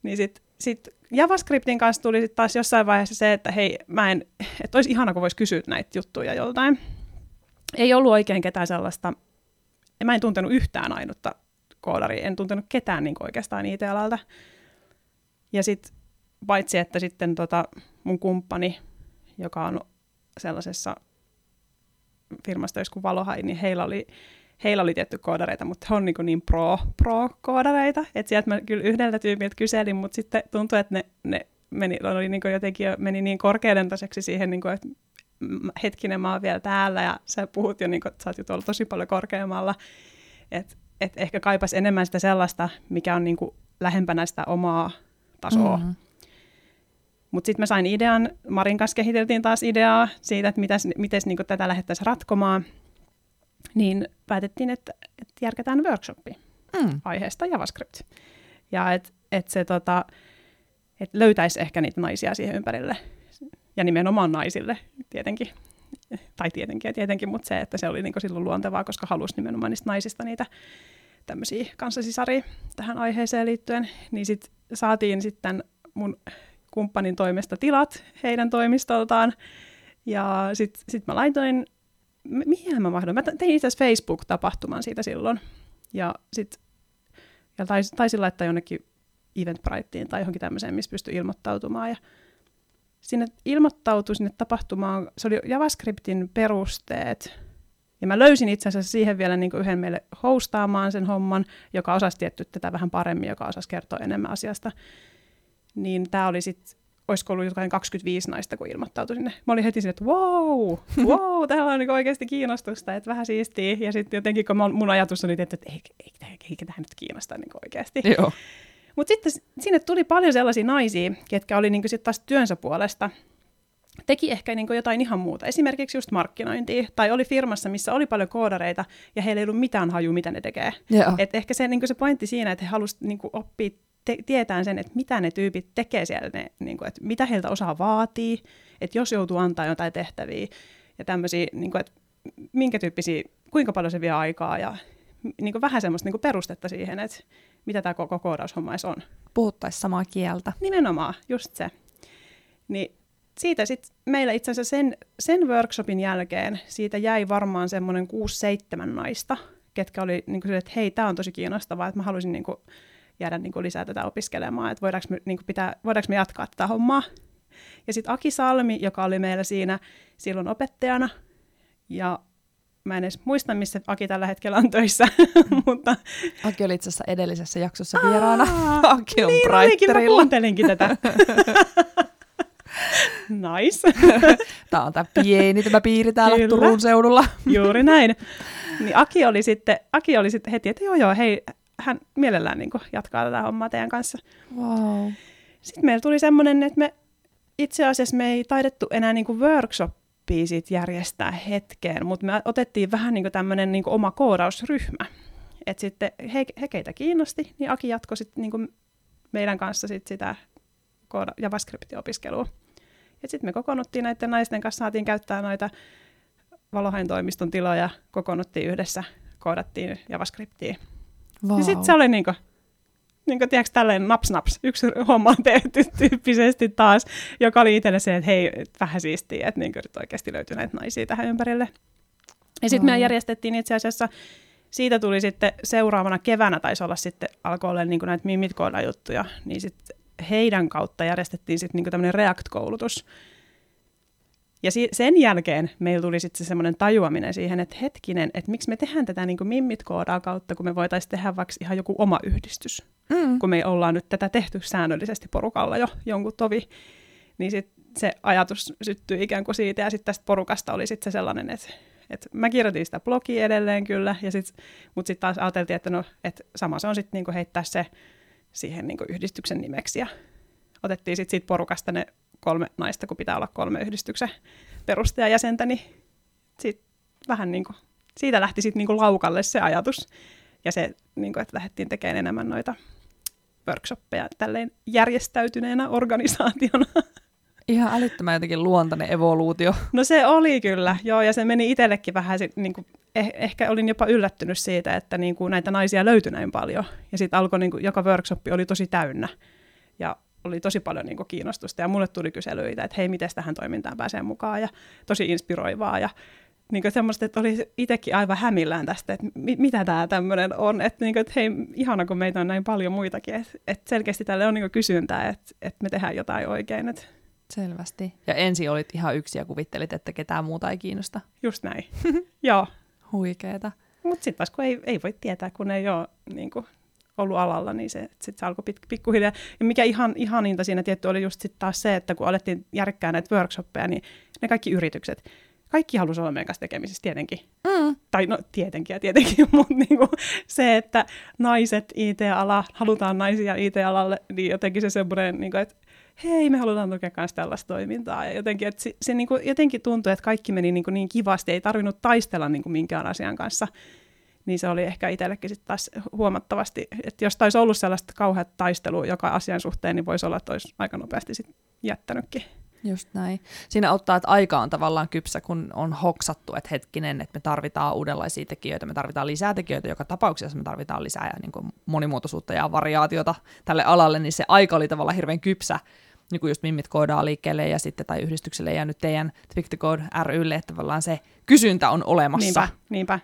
Niin sitten sit JavaScriptin kanssa tuli sit taas jossain vaiheessa se, että hei, mä en, että olisi ihana, kun voisi kysyä näitä juttuja joltain. Ei ollut oikein ketään sellaista, mä en tuntenut yhtään ainutta koodaria, en tuntenut ketään niin oikeastaan IT-alalta. Ja sitten paitsi, että sitten tota, mun kumppani, joka on sellaisessa firmassa töissä kuin Valohai, niin heillä oli heillä oli tietty koodareita, mutta he on niin, niin pro, pro-koodareita. Että sieltä mä kyllä yhdeltä tyypiltä kyselin, mutta sitten tuntui, että ne, ne meni, oli niin jotenkin meni niin korkeadentoiseksi siihen, niin kuin, että hetkinen, mä oon vielä täällä ja sä puhut jo, niin kuin, että sä oot jo tosi paljon korkeammalla. Että et ehkä kaipas enemmän sitä sellaista, mikä on niin kuin lähempänä sitä omaa tasoa. Mm-hmm. Mutta sitten mä sain idean, Marin kanssa kehiteltiin taas ideaa siitä, että miten niin tätä lähdettäisiin ratkomaan – niin päätettiin, että, että järkätään workshopi. mm. aiheesta JavaScript. Ja että et se tota, et löytäisi ehkä niitä naisia siihen ympärille. Ja nimenomaan naisille tietenkin. Tai tietenkin ja tietenkin, mutta se, että se oli niinku silloin luontevaa, koska halusi nimenomaan niistä naisista niitä tämmöisiä kanssasisaria tähän aiheeseen liittyen. Niin sitten saatiin sitten mun kumppanin toimesta tilat heidän toimistoltaan. Ja sitten sit mä laitoin, mihin mä mahdoin? Mä tein itse Facebook-tapahtuman siitä silloin. Ja sitten ja tais, taisin laittaa jonnekin Eventbriteen tai johonkin tämmöiseen, missä pystyi ilmoittautumaan. Ja sinne ilmoittautui sinne tapahtumaan, se oli JavaScriptin perusteet. Ja mä löysin itse asiassa siihen vielä niin yhden meille hostaamaan sen homman, joka osasi tietty tätä vähän paremmin, joka osasi kertoa enemmän asiasta. Niin tämä oli sitten olisiko ollut jotain 25 naista, kun ilmoittautui sinne. Mä olin heti sinne, että wow, wow, täällä on niin oikeasti kiinnostusta, että vähän siistiä. Ja sitten jotenkin, kun mun ajatus oli, että ei, ei, ei, ei tämä nyt kiinnosta niin oikeasti. Joo. Mutta sitten sinne tuli paljon sellaisia naisia, ketkä oli niin sitten taas työnsä puolesta. Teki ehkä niin jotain ihan muuta, esimerkiksi just markkinointia, tai oli firmassa, missä oli paljon koodareita, ja heillä ei ollut mitään haju, mitä ne tekee. Et ehkä se, niin se pointti siinä, että he halusivat niin oppia te- tietää sen, että mitä ne tyypit tekee siellä, ne, niin kuin, että mitä heiltä osaa vaatii, että jos joutuu antaa jotain tehtäviä ja tämmöisiä, niin kuin, että minkä tyyppisiä, kuinka paljon se vie aikaa ja niin kuin vähän semmoista niin kuin perustetta siihen, että mitä tämä koko koodaushomma on. Puhuttaisiin samaa kieltä. Nimenomaan, just se. Niin siitä sitten meillä itse asiassa sen, sen workshopin jälkeen siitä jäi varmaan semmoinen 6-7 naista, ketkä oli niin kuin, että hei, tämä on tosi kiinnostavaa, että mä haluaisin niin kuin, jäädä niin kuin lisää tätä opiskelemaan, että voidaanko me, niin kuin pitää, voidaanko me jatkaa tätä hommaa. Ja sitten Aki Salmi, joka oli meillä siinä silloin opettajana, ja mä en edes muista, missä Aki tällä hetkellä on töissä, mutta... Aki oli itse asiassa edellisessä jaksossa vieraana. Aki on niin, Brighterilla. Niin, mä kuuntelinkin tätä. nice. tämä on tämä pieni tämä piiri täällä Kyllä. Turun seudulla. Juuri näin. Niin Aki oli sitten, Aki oli sitten heti, että joo joo, hei, hän mielellään niin kuin jatkaa tätä hommaa teidän kanssa. Wow. Sitten meillä tuli semmoinen, että me itse asiassa me ei taidettu enää niin kuin workshoppia sit järjestää hetkeen, mutta me otettiin vähän niin kuin tämmöinen niin kuin oma koodausryhmä. Et sitten he, he keitä kiinnosti, niin Aki jatkoi sitten niin kuin meidän kanssa sit sitä kooda- JavaScriptin opiskelua. Ja sitten me kokoonnuttiin näiden naisten kanssa, saatiin käyttää noita Valohain toimiston tiloja, kokoonnuttiin yhdessä, koodattiin JavaScriptia Wow. ja sitten se oli niinku, niinku tiedätkö, tälleen naps naps, yksi homma on tehty tyyppisesti taas, joka oli itselle se, että hei, vähän siistiä, että niinku nyt oikeasti löytyi näitä naisia tähän ympärille. Ja sitten wow. me järjestettiin itse asiassa, siitä tuli sitten seuraavana keväänä, taisi olla sitten, alkoi olla niinku näitä mimit juttuja, niin sitten heidän kautta järjestettiin sitten niinku tämmöinen React-koulutus, ja si- sen jälkeen meillä tuli sitten se semmoinen tajuaminen siihen, että hetkinen, että miksi me tehdään tätä niin mimmit koodaa kautta, kun me voitaisiin tehdä vaikka ihan joku oma yhdistys. Mm. Kun me ollaan nyt tätä tehty säännöllisesti porukalla jo jonkun tovi, niin sit se ajatus syttyi ikään kuin siitä, ja sitten tästä porukasta oli sitten se sellainen, että, että mä kirjoitin sitä blogia edelleen kyllä, ja sit, mutta sitten taas ajateltiin, että no, että sama se on sitten niinku heittää se siihen niinku yhdistyksen nimeksi, ja otettiin sitten siitä porukasta ne kolme naista, kun pitää olla kolme yhdistyksen perustajajäsentä, niin sit vähän niin kuin, siitä lähti sitten niin laukalle se ajatus. Ja se, niin kuin, että lähdettiin tekemään enemmän noita workshoppeja tälleen järjestäytyneenä organisaationa. Ihan älyttömän jotenkin luontainen evoluutio. No se oli kyllä, joo, ja se meni itsellekin vähän, niin kuin, eh, ehkä olin jopa yllättynyt siitä, että niin kuin, näitä naisia löytyi näin paljon. Ja sitten alkoi, niin kuin, joka workshop oli tosi täynnä. Ja oli tosi paljon niin kuin, kiinnostusta ja mulle tuli kyselyitä, että hei, miten tähän toimintaan pääsee mukaan ja tosi inspiroivaa ja niin kuin semmoista, että oli itsekin aivan hämillään tästä, että mi- mitä tämä tämmöinen on, että, niin kuin, että hei, ihana kun meitä on näin paljon muitakin, että, että selkeästi tälle on niin kuin kysyntää, että, että me tehdään jotain oikein. Että... Selvästi. Ja ensin olit ihan yksi ja kuvittelit, että ketään muuta ei kiinnosta. Just näin. Joo. Huikeeta. Mutta sitten taas kun ei, ei voi tietää, kun ei ole niin kuin, ollut alalla, niin se, sit se alkoi pikkuhiljaa. Ja mikä ihan, ihaninta siinä tietty oli just sit taas se, että kun alettiin järkkää näitä workshoppeja, niin ne kaikki yritykset, kaikki halusi olla meidän kanssa tekemisissä tietenkin. Mm. Tai no tietenkin ja tietenkin, mutta niinku se, että naiset IT-ala, halutaan naisia IT-alalle, niin jotenkin se semmoinen, niinku, että hei, me halutaan tukea myös tällaista toimintaa. Ja jotenkin, että se, se niinku, jotenkin tuntui, että kaikki meni niinku niin kivasti, ei tarvinnut taistella niinku minkään asian kanssa. Niin se oli ehkä itsellekin sitten taas huomattavasti, että jos taisi ollut sellaista kauheat taistelua joka asian suhteen, niin voisi olla, että olisi aika nopeasti sit jättänytkin. Just näin. Siinä auttaa, että aika on tavallaan kypsä, kun on hoksattu, että hetkinen, että me tarvitaan uudenlaisia tekijöitä, me tarvitaan lisää tekijöitä joka tapauksessa, me tarvitaan lisää ja niin kuin monimuotoisuutta ja variaatiota tälle alalle, niin se aika oli tavallaan hirveän kypsä, niin kuin just Mimmit koodaa liikkeelle ja sitten tai yhdistykselle ja nyt teidän Tweak the Code rylle, että tavallaan se kysyntä on olemassa. Niinpä, niinpä.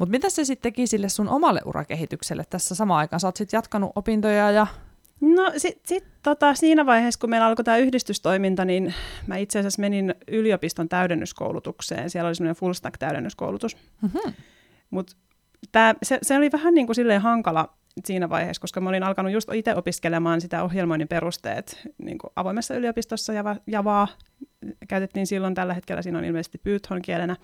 Mutta mitä se sitten teki sille sun omalle urakehitykselle tässä samaan aikaan? Sä oot sitten jatkanut opintoja ja... No sitten sit, tota, siinä vaiheessa, kun meillä alkoi tämä yhdistystoiminta, niin mä itse asiassa menin yliopiston täydennyskoulutukseen. Siellä oli semmoinen full stack täydennyskoulutus. Mm-hmm. Mutta se, se oli vähän niin kuin silleen hankala siinä vaiheessa, koska mä olin alkanut just itse opiskelemaan sitä ohjelmoinnin perusteet niin kuin avoimessa yliopistossa ja Javaa käytettiin silloin, tällä hetkellä siinä on ilmeisesti Python kielenä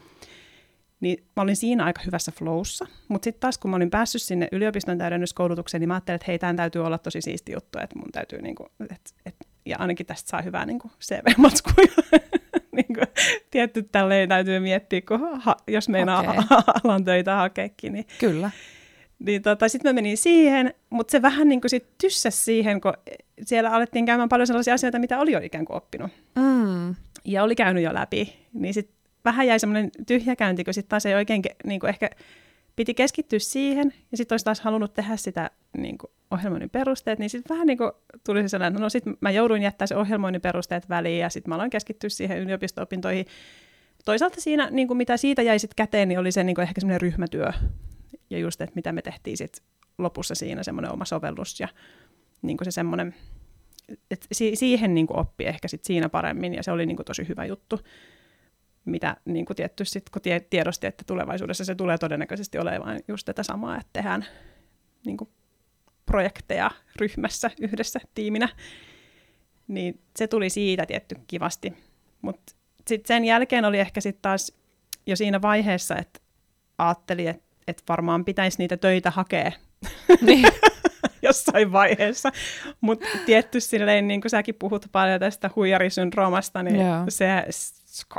niin mä olin siinä aika hyvässä flowssa. Mutta sitten taas kun mä olin päässyt sinne yliopiston täydennyskoulutukseen, niin mä ajattelin, että hei, tämän täytyy olla tosi siisti juttu, että mun täytyy, niinku, et, et, ja ainakin tästä saa hyvää niinku CV-matskuja. niinku, tietty tälleen täytyy miettiä, kun ha, jos meinaa okay. alan töitä hakeekin. Niin, Kyllä. Niin tota, sitten mä menin siihen, mutta se vähän niin kuin sit tyssäsi siihen, kun siellä alettiin käymään paljon sellaisia asioita, mitä oli jo ikään kuin oppinut. Mm. Ja oli käynyt jo läpi. Niin sitten vähän jäi semmoinen tyhjäkäynti, kun sitten taas ei oikein niin kuin ehkä piti keskittyä siihen, ja sitten olisi taas halunnut tehdä sitä niin kuin ohjelmoinnin perusteet, niin sitten vähän niin kuin tuli se sellainen, no sitten mä jouduin jättää se ohjelmoinnin perusteet väliin, ja sitten mä aloin keskittyä siihen yliopisto-opintoihin. Toisaalta siinä, niin kuin mitä siitä jäi sitten käteen, niin oli se niin kuin ehkä semmoinen ryhmätyö, ja just, että mitä me tehtiin sitten lopussa siinä, semmoinen oma sovellus, ja niin kuin se semmoinen, että siihen niin kuin oppi ehkä sitten siinä paremmin, ja se oli niin kuin tosi hyvä juttu mitä niin kuin tietty sit, kun tie, tiedosti, että tulevaisuudessa se tulee todennäköisesti olemaan just tätä samaa, että tehdään niin kuin projekteja ryhmässä yhdessä tiiminä, niin se tuli siitä tietty kivasti. Mutta sitten sen jälkeen oli ehkä sitten taas jo siinä vaiheessa, että ajattelin, että et varmaan pitäisi niitä töitä hakea niin. jossain vaiheessa. Mutta tietty silleen, niin kuin säkin puhut paljon tästä huijarisyndroomasta, niin yeah. se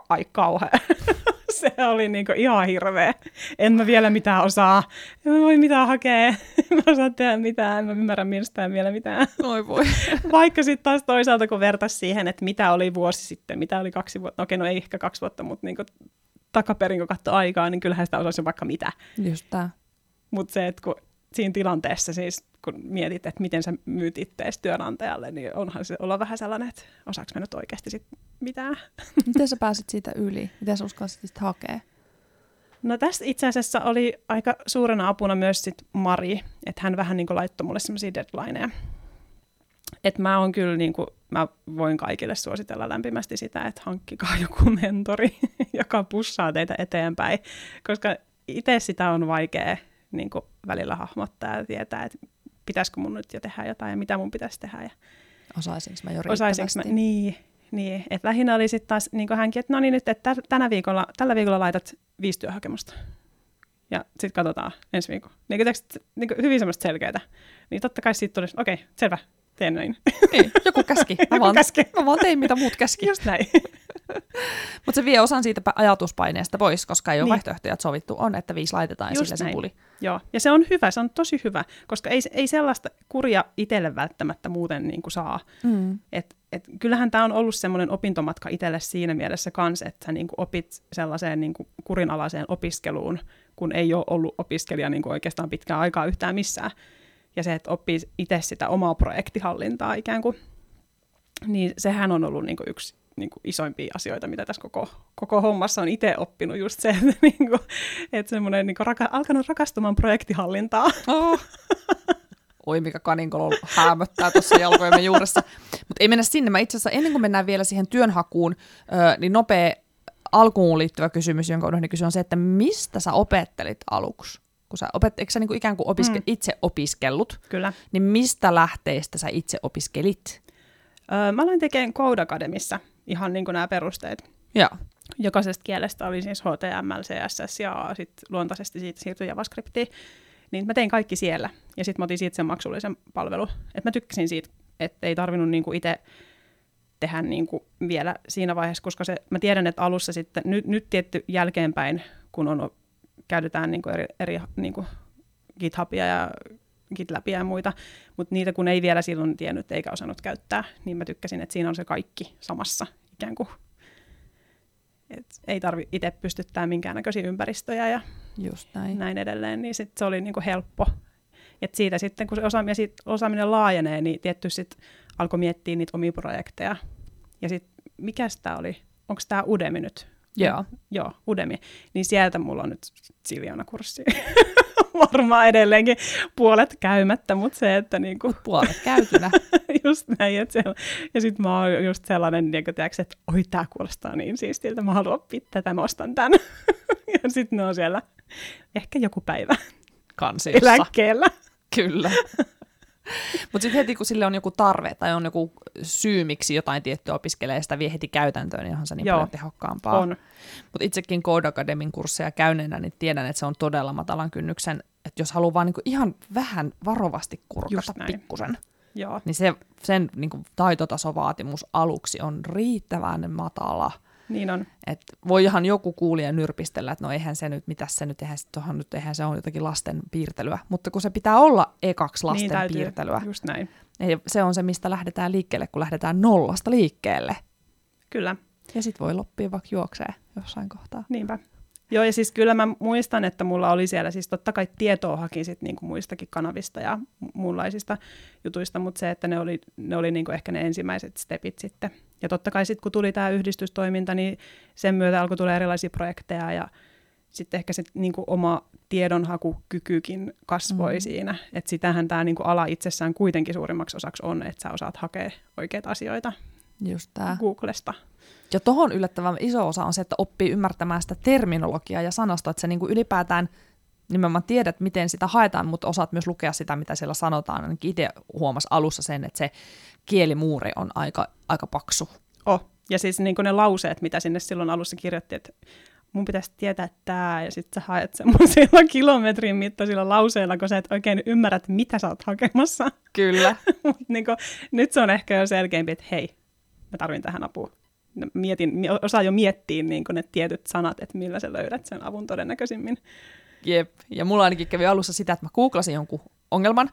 ai kauhea. se oli niinku ihan hirveä. En mä vielä mitään osaa. En mä voi mitään hakea. En mä osaa tehdä mitään. En mä ymmärrä mistään vielä mitään. Oi voi. Vaikka sitten taas toisaalta, kun vertaisi siihen, että mitä oli vuosi sitten, mitä oli kaksi vuotta. Okei, no ei ehkä kaksi vuotta, mutta niinku takaperin, kun katsoi aikaa, niin kyllähän sitä osasi vaikka mitä. Just tää. Mutta se, että kun siinä tilanteessa siis, kun mietit, että miten sä myyt ittees työnantajalle, niin onhan se olla vähän sellainen, että osaako mä nyt oikeasti sit mitään. Miten sä pääsit siitä yli? Miten sä uskalsit hakea? No tässä itse asiassa oli aika suurena apuna myös sit Mari, että hän vähän niin laittoi mulle semmoisia deadlineja. Että mä on kyllä, niin kuin, mä voin kaikille suositella lämpimästi sitä, että hankkikaa joku mentori, joka pussaa teitä eteenpäin, koska itse sitä on vaikea niin kuin välillä hahmottaa ja tietää, että pitäisikö mun nyt jo tehdä jotain ja mitä mun pitäisi tehdä. Ja Osaisinko mä jo riittävästi? Mä, niin, niin. Et lähinnä oli sitten taas niin hänkin, että no niin nyt, että tänä viikolla, tällä viikolla laitat viisi työhakemusta. Ja sitten katsotaan ensi viikolla. Niin, niin hyvin semmoista selkeää. Niin totta kai siitä tuli, okei, okay, selvä, teen näin. Niin, joku käski. Mä, joku vaan, käski. mä vaan tein, mitä muut käski. Just näin. Mutta se vie osan siitä ajatuspaineesta pois, koska ei ole niin. vaihtoehtoja, että sovittu on, että viisi laitetaan ja Just sillä näin. se puli. Joo, ja se on hyvä, se on tosi hyvä, koska ei, ei sellaista kuria itselle välttämättä muuten niin kuin saa. Mm. Et, et, kyllähän tämä on ollut semmoinen opintomatka itselle siinä mielessä kanssa, että sä niin kuin opit sellaiseen niin kuin kurinalaiseen opiskeluun, kun ei ole ollut opiskelija niin kuin oikeastaan pitkään aikaa yhtään missään. Ja se, että oppii itse sitä omaa projektihallintaa ikään kuin, niin sehän on ollut niin kuin yksi niin kuin isoimpia asioita, mitä tässä koko, koko hommassa on itse oppinut, just se, että, niin kuin, että semmoinen niin kuin raka, alkanut rakastumaan projektihallintaa. Oh. Oi, mikä kaninkolo häämöttää tuossa jalkojemme juuressa. Mutta ei mennä sinne. Mä itse asiassa ennen kuin mennään vielä siihen työnhakuun, niin nopea alkuun liittyvä kysymys, jonka unohdin kysyä, on se, että mistä sä opettelit aluksi? Kun sä opet, eikö sä niin kuin ikään kuin opiske, mm. itse opiskellut? Kyllä. Niin mistä lähteistä sä itse opiskelit? Öö, mä aloin tekemään Code Academissa ihan niin kuin nämä perusteet. Joo. Jokaisesta kielestä oli siis HTML, CSS ja sitten luontaisesti siitä siirtyi JavaScriptiin. Niin mä tein kaikki siellä. Ja sitten mä otin siitä sen maksullisen palvelun. Että mä tykkäsin siitä, että ei tarvinnut niinku itse tehdä niinku vielä siinä vaiheessa, koska se, mä tiedän, että alussa sitten, nyt, nyt tietty jälkeenpäin, kun on käytetään niin kuin eri, eri niin kuin GitHubia ja GitLabia ja muita, mutta niitä kun ei vielä silloin tiennyt eikä osannut käyttää, niin mä tykkäsin, että siinä on se kaikki samassa ikään kuin. Et ei tarvi itse pystyttää minkäännäköisiä ympäristöjä ja Just näin. näin edelleen, niin sit se oli niinku helppo. Et siitä sitten, kun se osaaminen, sit osaaminen laajenee, niin tietty sitten alkoi miettiä niitä omia projekteja. Ja sitten, mikä tämä oli? Onko tämä Udemy nyt? Joo. Joo, Udemy. Niin sieltä mulla on nyt Siljoona kurssi. Varmaan edelleenkin puolet käymättä, mutta se, että niinku, Puolet käytynä. just näin. Että se, ja sitten mä oon just sellainen, niin tiiäks, että oi, tämä kuulostaa niin siistiltä, mä haluan oppia tätä, mä ostan tän. ja sitten ne on siellä ehkä joku päivä Kansiossa. eläkkeellä. Kyllä. Mutta sitten heti kun sille on joku tarve tai on joku syy, miksi jotain tiettyä opiskelee sitä vie heti käytäntöön, niin onhan se niin Joo. paljon tehokkaampaa. On. Mutta itsekin Code Academin kursseja käyneenä, niin tiedän, että se on todella matalan kynnyksen, että jos haluaa vaan niinku ihan vähän varovasti kurkata pikkusen, Joo, niin se, sen niinku taitotasovaatimus aluksi on riittävän matala. Niin on. Et voihan joku kuulija nyrpistellä, että no eihän se nyt, mitä se nyt, eihän, se- tohon nyt, eihän se on jotakin lasten piirtelyä. Mutta kun se pitää olla ekaksi lasten niin täytyy. piirtelyä, Just näin. ja se on se, mistä lähdetään liikkeelle, kun lähdetään nollasta liikkeelle. Kyllä, Ja sitten voi loppia vaikka juoksee jossain kohtaa. niinpä. Joo, ja siis kyllä mä muistan, että mulla oli siellä, siis totta kai tietoa hakin sit niinku muistakin kanavista ja mu- muunlaisista jutuista, mutta se, että ne oli, ne oli niinku ehkä ne ensimmäiset stepit sitten. Ja totta kai sitten kun tuli tämä yhdistystoiminta, niin sen myötä alkoi tulla erilaisia projekteja ja sitten ehkä se niinku oma tiedonhakukykykin kasvoi mm. siinä. Että sitähän tämä niinku ala itsessään kuitenkin suurimmaksi osaksi on, että sä osaat hakea oikeita asioita Just tää. Googlesta. Ja tohon yllättävän iso osa on se, että oppii ymmärtämään sitä terminologiaa ja sanasta, että sä niinku ylipäätään nimenomaan tiedät, miten sitä haetaan, mutta osaat myös lukea sitä, mitä siellä sanotaan. Ainakin itse huomas alussa sen, että se kielimuuri on aika, aika paksu. Oh. Ja siis niin ne lauseet, mitä sinne silloin alussa kirjoitti, että mun pitäisi tietää tämä, ja sitten sä haet semmoisilla kilometrin mittaisilla lauseilla, kun sä et oikein ymmärrä, että mitä sä oot hakemassa. Kyllä. Mut niin kuin, nyt se on ehkä jo selkeämpi, että hei, mä tarvin tähän apua. Mietin, mi- osaa jo miettiä niin ne tietyt sanat, että millä sä löydät sen avun todennäköisimmin. Jep. Ja mulla ainakin kävi alussa sitä, että mä googlasin jonkun ongelman,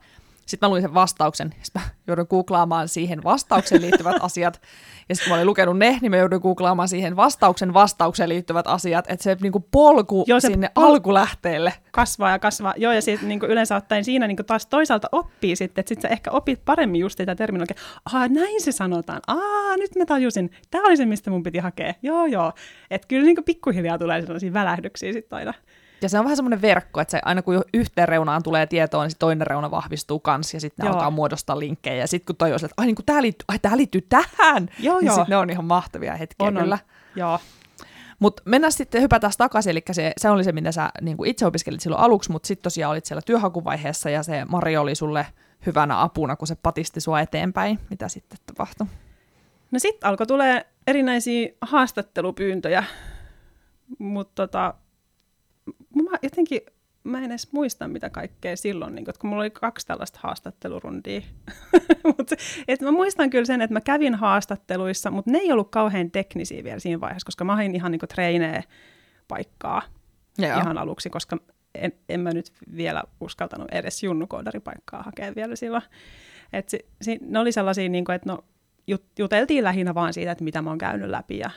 sitten mä luin sen vastauksen, sitten mä joudun googlaamaan siihen vastaukseen liittyvät asiat, ja sitten mä olin lukenut ne, niin mä joudun googlaamaan siihen vastauksen vastaukseen liittyvät asiat, että se niinku polku Joo, se sinne pol- alkulähteelle. kasvaa ja kasvaa. Joo, ja sitten niin yleensä ottaen siinä niin taas toisaalta oppii sitten, että sitten sä ehkä opit paremmin just sitä terminologiaa. Aa, näin se sanotaan. Aa, nyt mä tajusin. Tämä oli se, mistä mun piti hakea. Joo, joo. Että kyllä niin pikkuhiljaa tulee sellaisia välähdyksiä sitten aina. Ja se on vähän semmoinen verkko, että se aina kun yhteen reunaan tulee tietoa, niin se toinen reuna vahvistuu kans, ja sitten ne Joo. alkaa muodostaa linkkejä. Ja sitten kun toi on että ai niin kuin tää liittyy, ai tää liittyy tähän, Joo, niin joo. sitten ne on ihan mahtavia hetkiä On, on. kyllä. Joo. Mutta mennään sitten, hypätään takaisin, eli se, se oli se, mitä sä niin kuin itse opiskelit silloin aluksi, mutta sitten tosiaan olit siellä työhakuvaiheessa, ja se Mari oli sulle hyvänä apuna, kun se patisti sua eteenpäin. Mitä sitten tapahtui? No sitten alkoi tulee erinäisiä haastattelupyyntöjä, mutta tota, mä jotenkin, mä en edes muista mitä kaikkea silloin, niin kun, kun mulla oli kaksi tällaista haastattelurundia. Mut, et mä muistan kyllä sen, että mä kävin haastatteluissa, mutta ne ei ollut kauhean teknisiä vielä siinä vaiheessa, koska mä hain ihan niin treinee paikkaa Joo. ihan aluksi, koska en, en mä nyt vielä uskaltanut edes junnukoodaripaikkaa hakea vielä silloin. Et si, si, ne oli sellaisia, niin kuin, että no, jut, juteltiin lähinnä vaan siitä, että mitä mä oon käynyt läpi ja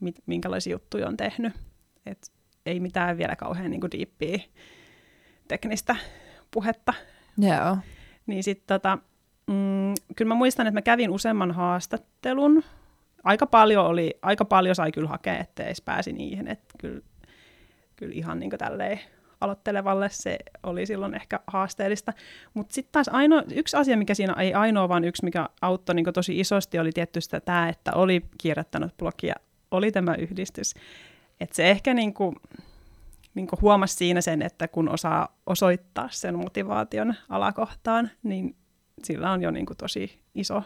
mit, minkälaisia juttuja on tehnyt. Et ei mitään vielä kauhean niin diippiä teknistä puhetta. Joo. Niin sitten tota, mm, kyllä mä muistan, että mä kävin useamman haastattelun. Aika paljon, oli, aika paljon sai kyllä hakea, että edes pääsi niihin. Että kyllä, kyllä ihan niin tälleen aloittelevalle se oli silloin ehkä haasteellista. Mutta sitten taas ainoa, yksi asia, mikä siinä ei ainoa, vaan yksi, mikä auttoi niin tosi isosti, oli tietysti tämä, että oli kirjoittanut blogia, oli tämä yhdistys. Että se ehkä niin kuin, niin kuin huomasi siinä sen, että kun osaa osoittaa sen motivaation alakohtaan, niin sillä on jo niin kuin tosi iso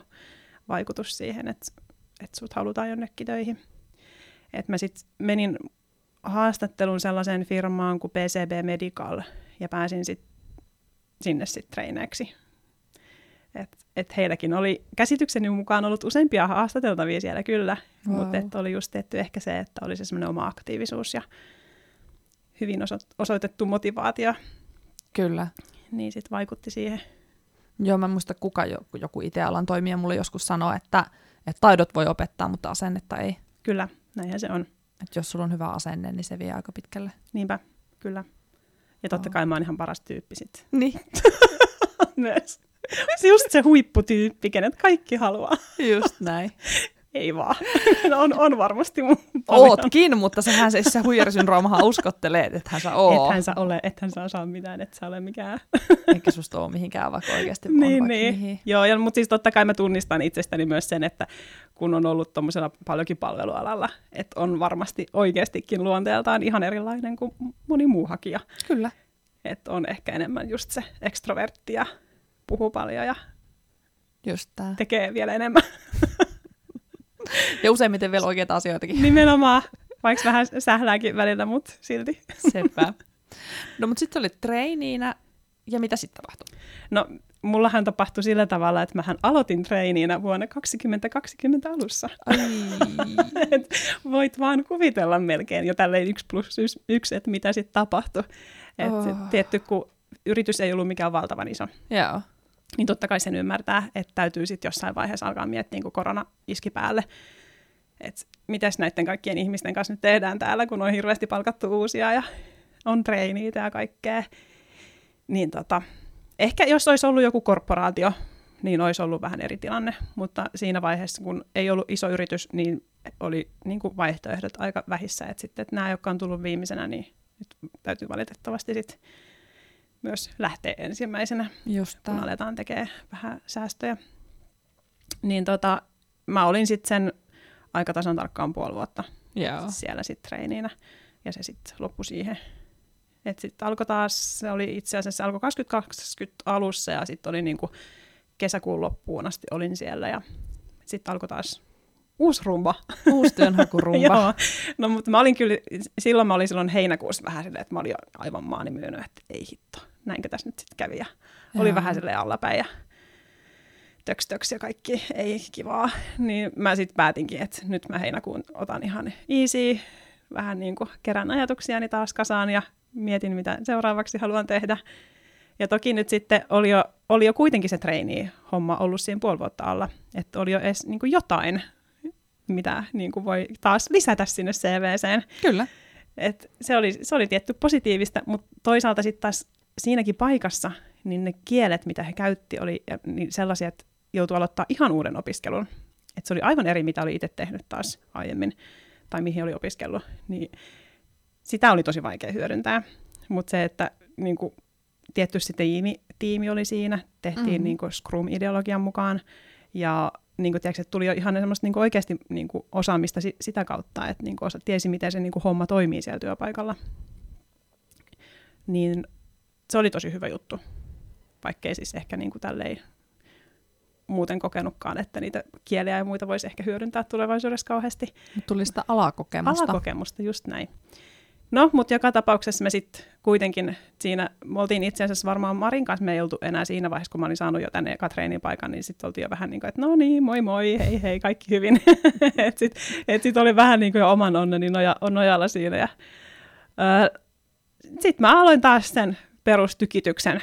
vaikutus siihen, että, että sut halutaan jonnekin töihin. Et mä sitten menin haastattelun sellaiseen firmaan kuin PCB Medical ja pääsin sit sinne sitten treineeksi. Et, et heilläkin oli käsitykseni mukaan ollut useampia haastateltavia siellä kyllä, Wow. mutta et oli just tehty ehkä se, että oli se semmoinen oma aktiivisuus ja hyvin oso- osoitettu motivaatio, Kyllä. niin sitten vaikutti siihen. Joo, mä en muista kuka joku, joku IT-alan toimija mulle joskus sanoi, että, että taidot voi opettaa, mutta asennetta ei. Kyllä, näinhän se on. Että jos sulla on hyvä asenne, niin se vie aika pitkälle. Niinpä, kyllä. Ja totta Joo. kai mä oon ihan paras tyyppi sit. Niin, Myös. Just se huipputyyppi, kenet kaikki haluaa. just näin. Ei vaan. on, on varmasti mun paljon. Ootkin, mutta sehän se, se huijarisyndroomahan uskottelee, että ethän sä oo. Ethän sä ole, ethän sä osaa mitään, et sä ole mikään. Eikä susta oo mihinkään, vaikka oikeasti on niin, vaikka niin. mihin. Joo, ja, mutta siis totta kai mä tunnistan itsestäni myös sen, että kun on ollut tuommoisella paljonkin palvelualalla, että on varmasti oikeastikin luonteeltaan ihan erilainen kuin moni muu hakija. Kyllä. Että on ehkä enemmän just se ekstrovertti ja puhuu paljon ja Just tää. tekee vielä enemmän. Ja useimmiten vielä oikeita asioitakin. Nimenomaan, vaikka vähän sählääkin välillä, mutta silti. Sepä. No mutta sitten olit treiniinä, ja mitä sitten tapahtui? No, mullahan tapahtui sillä tavalla, että mähän aloitin treiniinä vuonna 2020 alussa. Ai. Et voit vaan kuvitella melkein jo tälleen yksi plus yksi, että mitä sitten tapahtui. Et Oh. oh. Tietty, kun yritys ei ollut mikään valtavan iso, Joo. Niin totta kai sen ymmärtää, että täytyy sitten jossain vaiheessa alkaa miettiä, kun korona iski päälle, että mitäs näiden kaikkien ihmisten kanssa nyt tehdään täällä, kun on hirveästi palkattu uusia ja on treiniitä ja kaikkea. Niin tota, ehkä jos olisi ollut joku korporaatio, niin olisi ollut vähän eri tilanne, mutta siinä vaiheessa, kun ei ollut iso yritys, niin oli niin kuin vaihtoehdot aika vähissä, että sitten että nämä, jotka on tullut viimeisenä, niin nyt täytyy valitettavasti sit myös lähteä ensimmäisenä Just kun aletaan tekemään vähän säästöjä. Niin tota, mä olin sitten sen aika tasan tarkkaan puoli vuotta Joo. siellä sitten treiniinä, ja se sitten loppui siihen. Et sitten alkoi taas, se oli itse asiassa, alkoi 2020 alussa, ja sitten oli niinku kesäkuun loppuun asti olin siellä, ja sitten alkoi taas uusi rumba. Uusi työnhakurumba. Joo, no mutta mä olin kyllä, silloin mä olin silloin heinäkuussa vähän silleen, että mä olin aivan maani myynyt, että ei hitto, näinkö tässä nyt sitten kävi. Ja oli vähän silleen allapäin ja töks töks ja kaikki, ei kivaa. Niin mä sitten päätinkin, että nyt mä heinäkuun otan ihan easy, vähän niin kuin kerän ajatuksiani taas kasaan ja mietin, mitä seuraavaksi haluan tehdä. Ja toki nyt sitten oli jo, oli jo kuitenkin se treini homma ollut siinä puoli vuotta alla, että oli jo edes niin kuin jotain, mitä niin kuin voi taas lisätä sinne CVCen. Kyllä. Et se, oli, se oli tietty positiivista, mutta toisaalta sitten taas siinäkin paikassa, niin ne kielet, mitä he käytti, oli niin sellaisia, että joutui aloittaa ihan uuden opiskelun. Et se oli aivan eri, mitä oli itse tehnyt taas aiemmin, tai mihin oli opiskellut. Niin sitä oli tosi vaikea hyödyntää. Mutta se, että niin kuin, tietty tiimi, tiimi oli siinä, tehtiin Mhm. mm-hmm. niin kuin Scrum-ideologian mukaan, ja niin kuin, tiedätkö, että tuli jo ihan semmoista niin kuin oikeasti niin kuin osaamista si- sitä kautta, että niin kuin osa, tiesi, miten se niin kuin homma toimii siellä työpaikalla. Niin se oli tosi hyvä juttu, vaikkei siis ehkä niin kuin tälleen muuten kokenutkaan, että niitä kieliä ja muita voisi ehkä hyödyntää tulevaisuudessa kauheasti. Mut tuli sitä alakokemusta. Alakokemusta, just näin. No, mutta joka tapauksessa me sitten kuitenkin siinä, me oltiin itse asiassa varmaan Marin kanssa, me ei oltu enää siinä vaiheessa, kun mä olin saanut jo tänne Katreenin paikan, niin sitten oltiin jo vähän niin kuin, että no niin, moi moi, hei hei, kaikki hyvin. että sitten et sit oli vähän niin kuin jo oman onneni noja, nojalla siinä. Ja, sitten mä aloin taas sen perustykityksen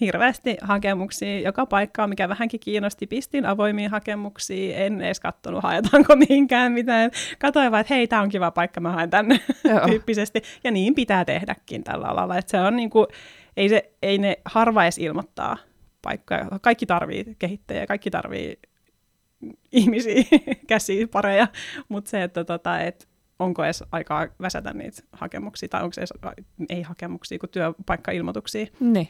hirveästi hakemuksia joka paikkaan, mikä vähänkin kiinnosti. Pistin avoimiin hakemuksia, en edes katsonut, haetaanko mihinkään mitään. Katoin vaan, että hei, tämä on kiva paikka, mä haen tänne Joo. tyyppisesti. Ja niin pitää tehdäkin tällä alalla. Että se on niinku, ei, se, ei ne harva edes ilmoittaa paikkoja. Kaikki tarvii kehittäjiä, kaikki tarvii ihmisiä, käsiä, pareja, mutta se, että tota, et onko edes aikaa väsätä niitä hakemuksia, tai onko edes, ei hakemuksia, kuin työpaikkailmoituksia, Niin.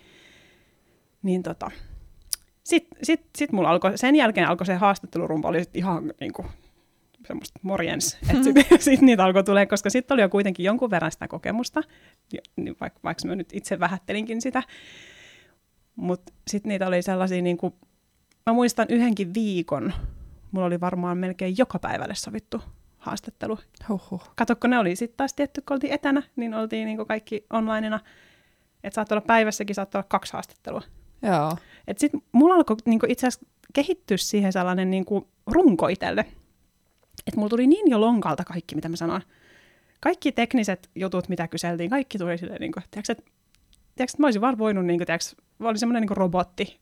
Niin tota, sitten sit, sit mulla alkoi, sen jälkeen alkoi se haastattelurumpa, oli sit ihan niinku semmoista morjens, että sitten sit niitä alkoi tulee, koska sitten oli jo kuitenkin jonkun verran sitä kokemusta, niin vaikka, vaikka mä nyt itse vähättelinkin sitä, mutta sitten niitä oli sellaisia, niinku, mä muistan yhdenkin viikon, mulla oli varmaan melkein joka päivälle sovittu haastattelu. Huhhuh. Kato, kun ne oli sitten taas tietty, kun oltiin etänä, niin oltiin niinku kaikki onlineina, että saattoi olla päivässäkin, saattoi olla kaksi haastattelua. Joo. Et sit mulla alkoi niinku itse asiassa kehittyä siihen sellainen niinku runko itselle. Että mulla tuli niin jo lonkalta kaikki, mitä mä sanoin. kaikki tekniset jutut, mitä kyseltiin, kaikki tuli silleen, niin tiiäks, että, tiiäks, että mä olisin vaan voinut, niin kuin, tiiäks, mä olin semmoinen niin robotti,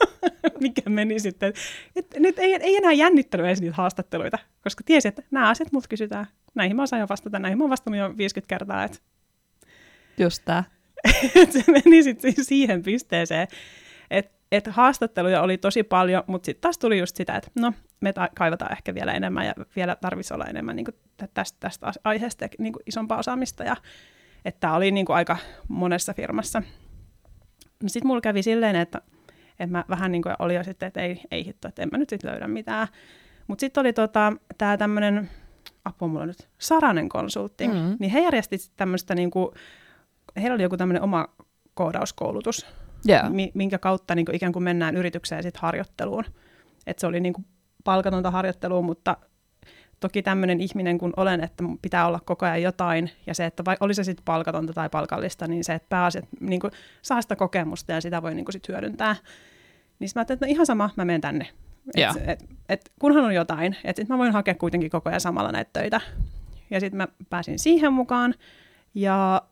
mikä meni sitten. Et, nyt ei, ei enää jännittänyt edes niitä haastatteluita, koska tiesi, että nämä asiat mut kysytään. Näihin mä osaan jo vastata, näihin mä oon vastannut jo 50 kertaa. Et. Just tää. et se meni sitten siihen pisteeseen, että et haastatteluja oli tosi paljon, mutta sitten taas tuli just sitä, että no, me ta- kaivataan ehkä vielä enemmän ja vielä tarvitsisi olla enemmän niin tästä, tästä aiheesta niin isompaa osaamista. Ja, että tämä oli niin kuin aika monessa firmassa. No sitten mulla kävi silleen, että, että mä vähän niin kuin oli jo sitten, että ei, ei hitto, että en mä nyt sitten löydä mitään. Mutta sitten oli tota, tämä tämmöinen, apua mulla nyt, Saranen konsultti, mm-hmm. niin he järjesti tämmöistä niin kuin, heillä oli joku tämmöinen oma koodauskoulutus, yeah. minkä kautta niin kuin ikään kuin mennään yritykseen sitten harjoitteluun. Et se oli niin kuin palkatonta harjoittelua, mutta toki tämmöinen ihminen kun olen, että pitää olla koko ajan jotain, ja se, että vai, oli se sitten palkatonta tai palkallista, niin se, että pääasiat niin kuin, saa sitä kokemusta ja sitä voi niin kuin, sit hyödyntää. Niin mä ajattelin, että no ihan sama, mä menen tänne. Yeah. Et, et, et, kunhan on jotain, että mä voin hakea kuitenkin koko ajan samalla näitä töitä. Ja sitten mä pääsin siihen mukaan, ja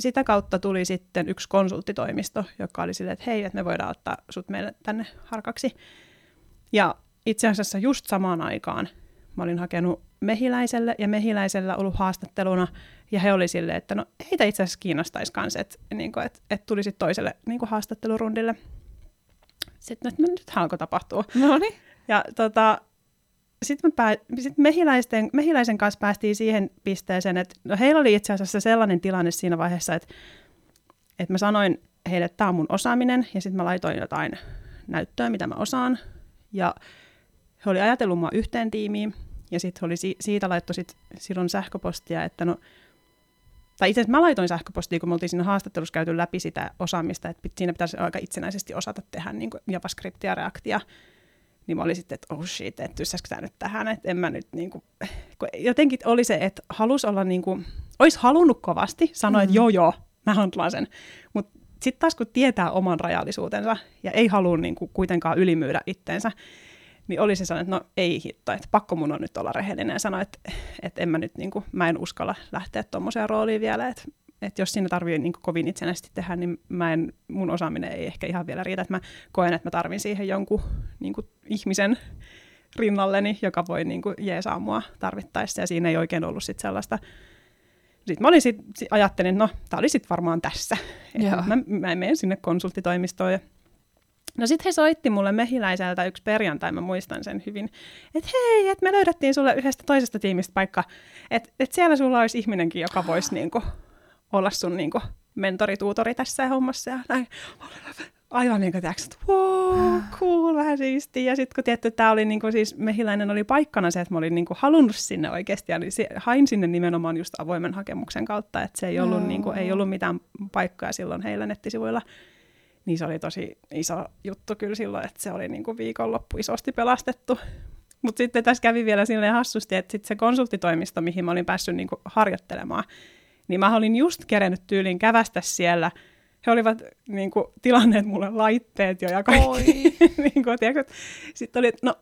sitä kautta tuli sitten yksi konsulttitoimisto, joka oli silleen, että hei, että me voidaan ottaa sut meille tänne harkaksi. Ja itse asiassa just samaan aikaan mä olin hakenut mehiläiselle ja mehiläisellä ollut haastatteluna, ja he oli silleen, että no heitä itse asiassa kiinnostaisi kanssa, että, niin kuin, että, että tulisi toiselle niin kuin haastattelurundille. Sitten, että no, nyt alkoi tapahtua. No niin. Ja tota, sitten pää, sit mehiläisten, mehiläisen kanssa päästiin siihen pisteeseen, että no heillä oli itse asiassa sellainen tilanne siinä vaiheessa, että, että mä sanoin heille, että tämä on mun osaaminen, ja sitten mä laitoin jotain näyttöä, mitä mä osaan, ja he oli ajatellut mua yhteen tiimiin, ja sitten oli si- siitä laittu sit silloin sähköpostia, että no, tai itse asiassa mä laitoin sähköpostia, kun me oltiin siinä haastattelussa käyty läpi sitä osaamista, että siinä pitäisi aika itsenäisesti osata tehdä niin JavaScriptia ja Reactia, niin mä olin sitten, että oh shit, että tyssäskö tämä nyt tähän, että en mä nyt niin kuin, jotenkin oli se, että halus olla niin kuin, olisi halunnut kovasti, sanoa, mm-hmm. että joo joo, mä handlaan sen, mutta sitten taas kun tietää oman rajallisuutensa ja ei halua niin kuin, kuitenkaan ylimyydä itteensä, niin oli se sellainen, että no ei hitto, että pakko mun on nyt olla rehellinen ja sanoa, että, että en mä nyt, niin kuin, mä en uskalla lähteä tuommoiseen rooliin vielä, että, että jos siinä tarvii niin kovin itsenäisesti tehdä, niin mä en, mun osaaminen ei ehkä ihan vielä riitä, että mä koen, että mä tarvin siihen jonkun niin kuin, ihmisen rinnalleni, joka voi niin kuin, jeesaa mua tarvittaessa, ja siinä ei oikein ollut sit sellaista, sitten mä olin sit, ajattelin, että no, tämä oli sitten varmaan tässä. Mä, mä menen sinne konsulttitoimistoon. Ja No sitten he soitti mulle mehiläiseltä yksi perjantai, mä muistan sen hyvin, että hei, että me löydettiin sulle yhdestä toisesta tiimistä paikka, että et siellä sulla olisi ihminenkin, joka voisi niinku, olla sun niinku, mentorituutori tässä hommassa ja näin. Aivan niin kuin tiiäks, että wow, cool, vähän siistiä. Ja sitten kun tietty, tämä oli niin kuin, siis mehiläinen oli paikkana se, että mä olin niin kuin, halunnut sinne oikeasti. Ja se, hain sinne nimenomaan just avoimen hakemuksen kautta, että se ei ollut, mm. niin kuin, ei ollut mitään paikkaa silloin heillä nettisivuilla. Niin se oli tosi iso juttu kyllä silloin, että se oli niin kuin viikonloppu isosti pelastettu. Mutta sitten tässä kävi vielä silleen hassusti, että sit se konsulttitoimisto, mihin mä olin päässyt niin kuin harjoittelemaan, niin mä olin just kerennyt tyyliin kävästä siellä. He olivat niin kuin, tilanneet mulle laitteet jo ja kaikki. niin kuin, sitten oli, että no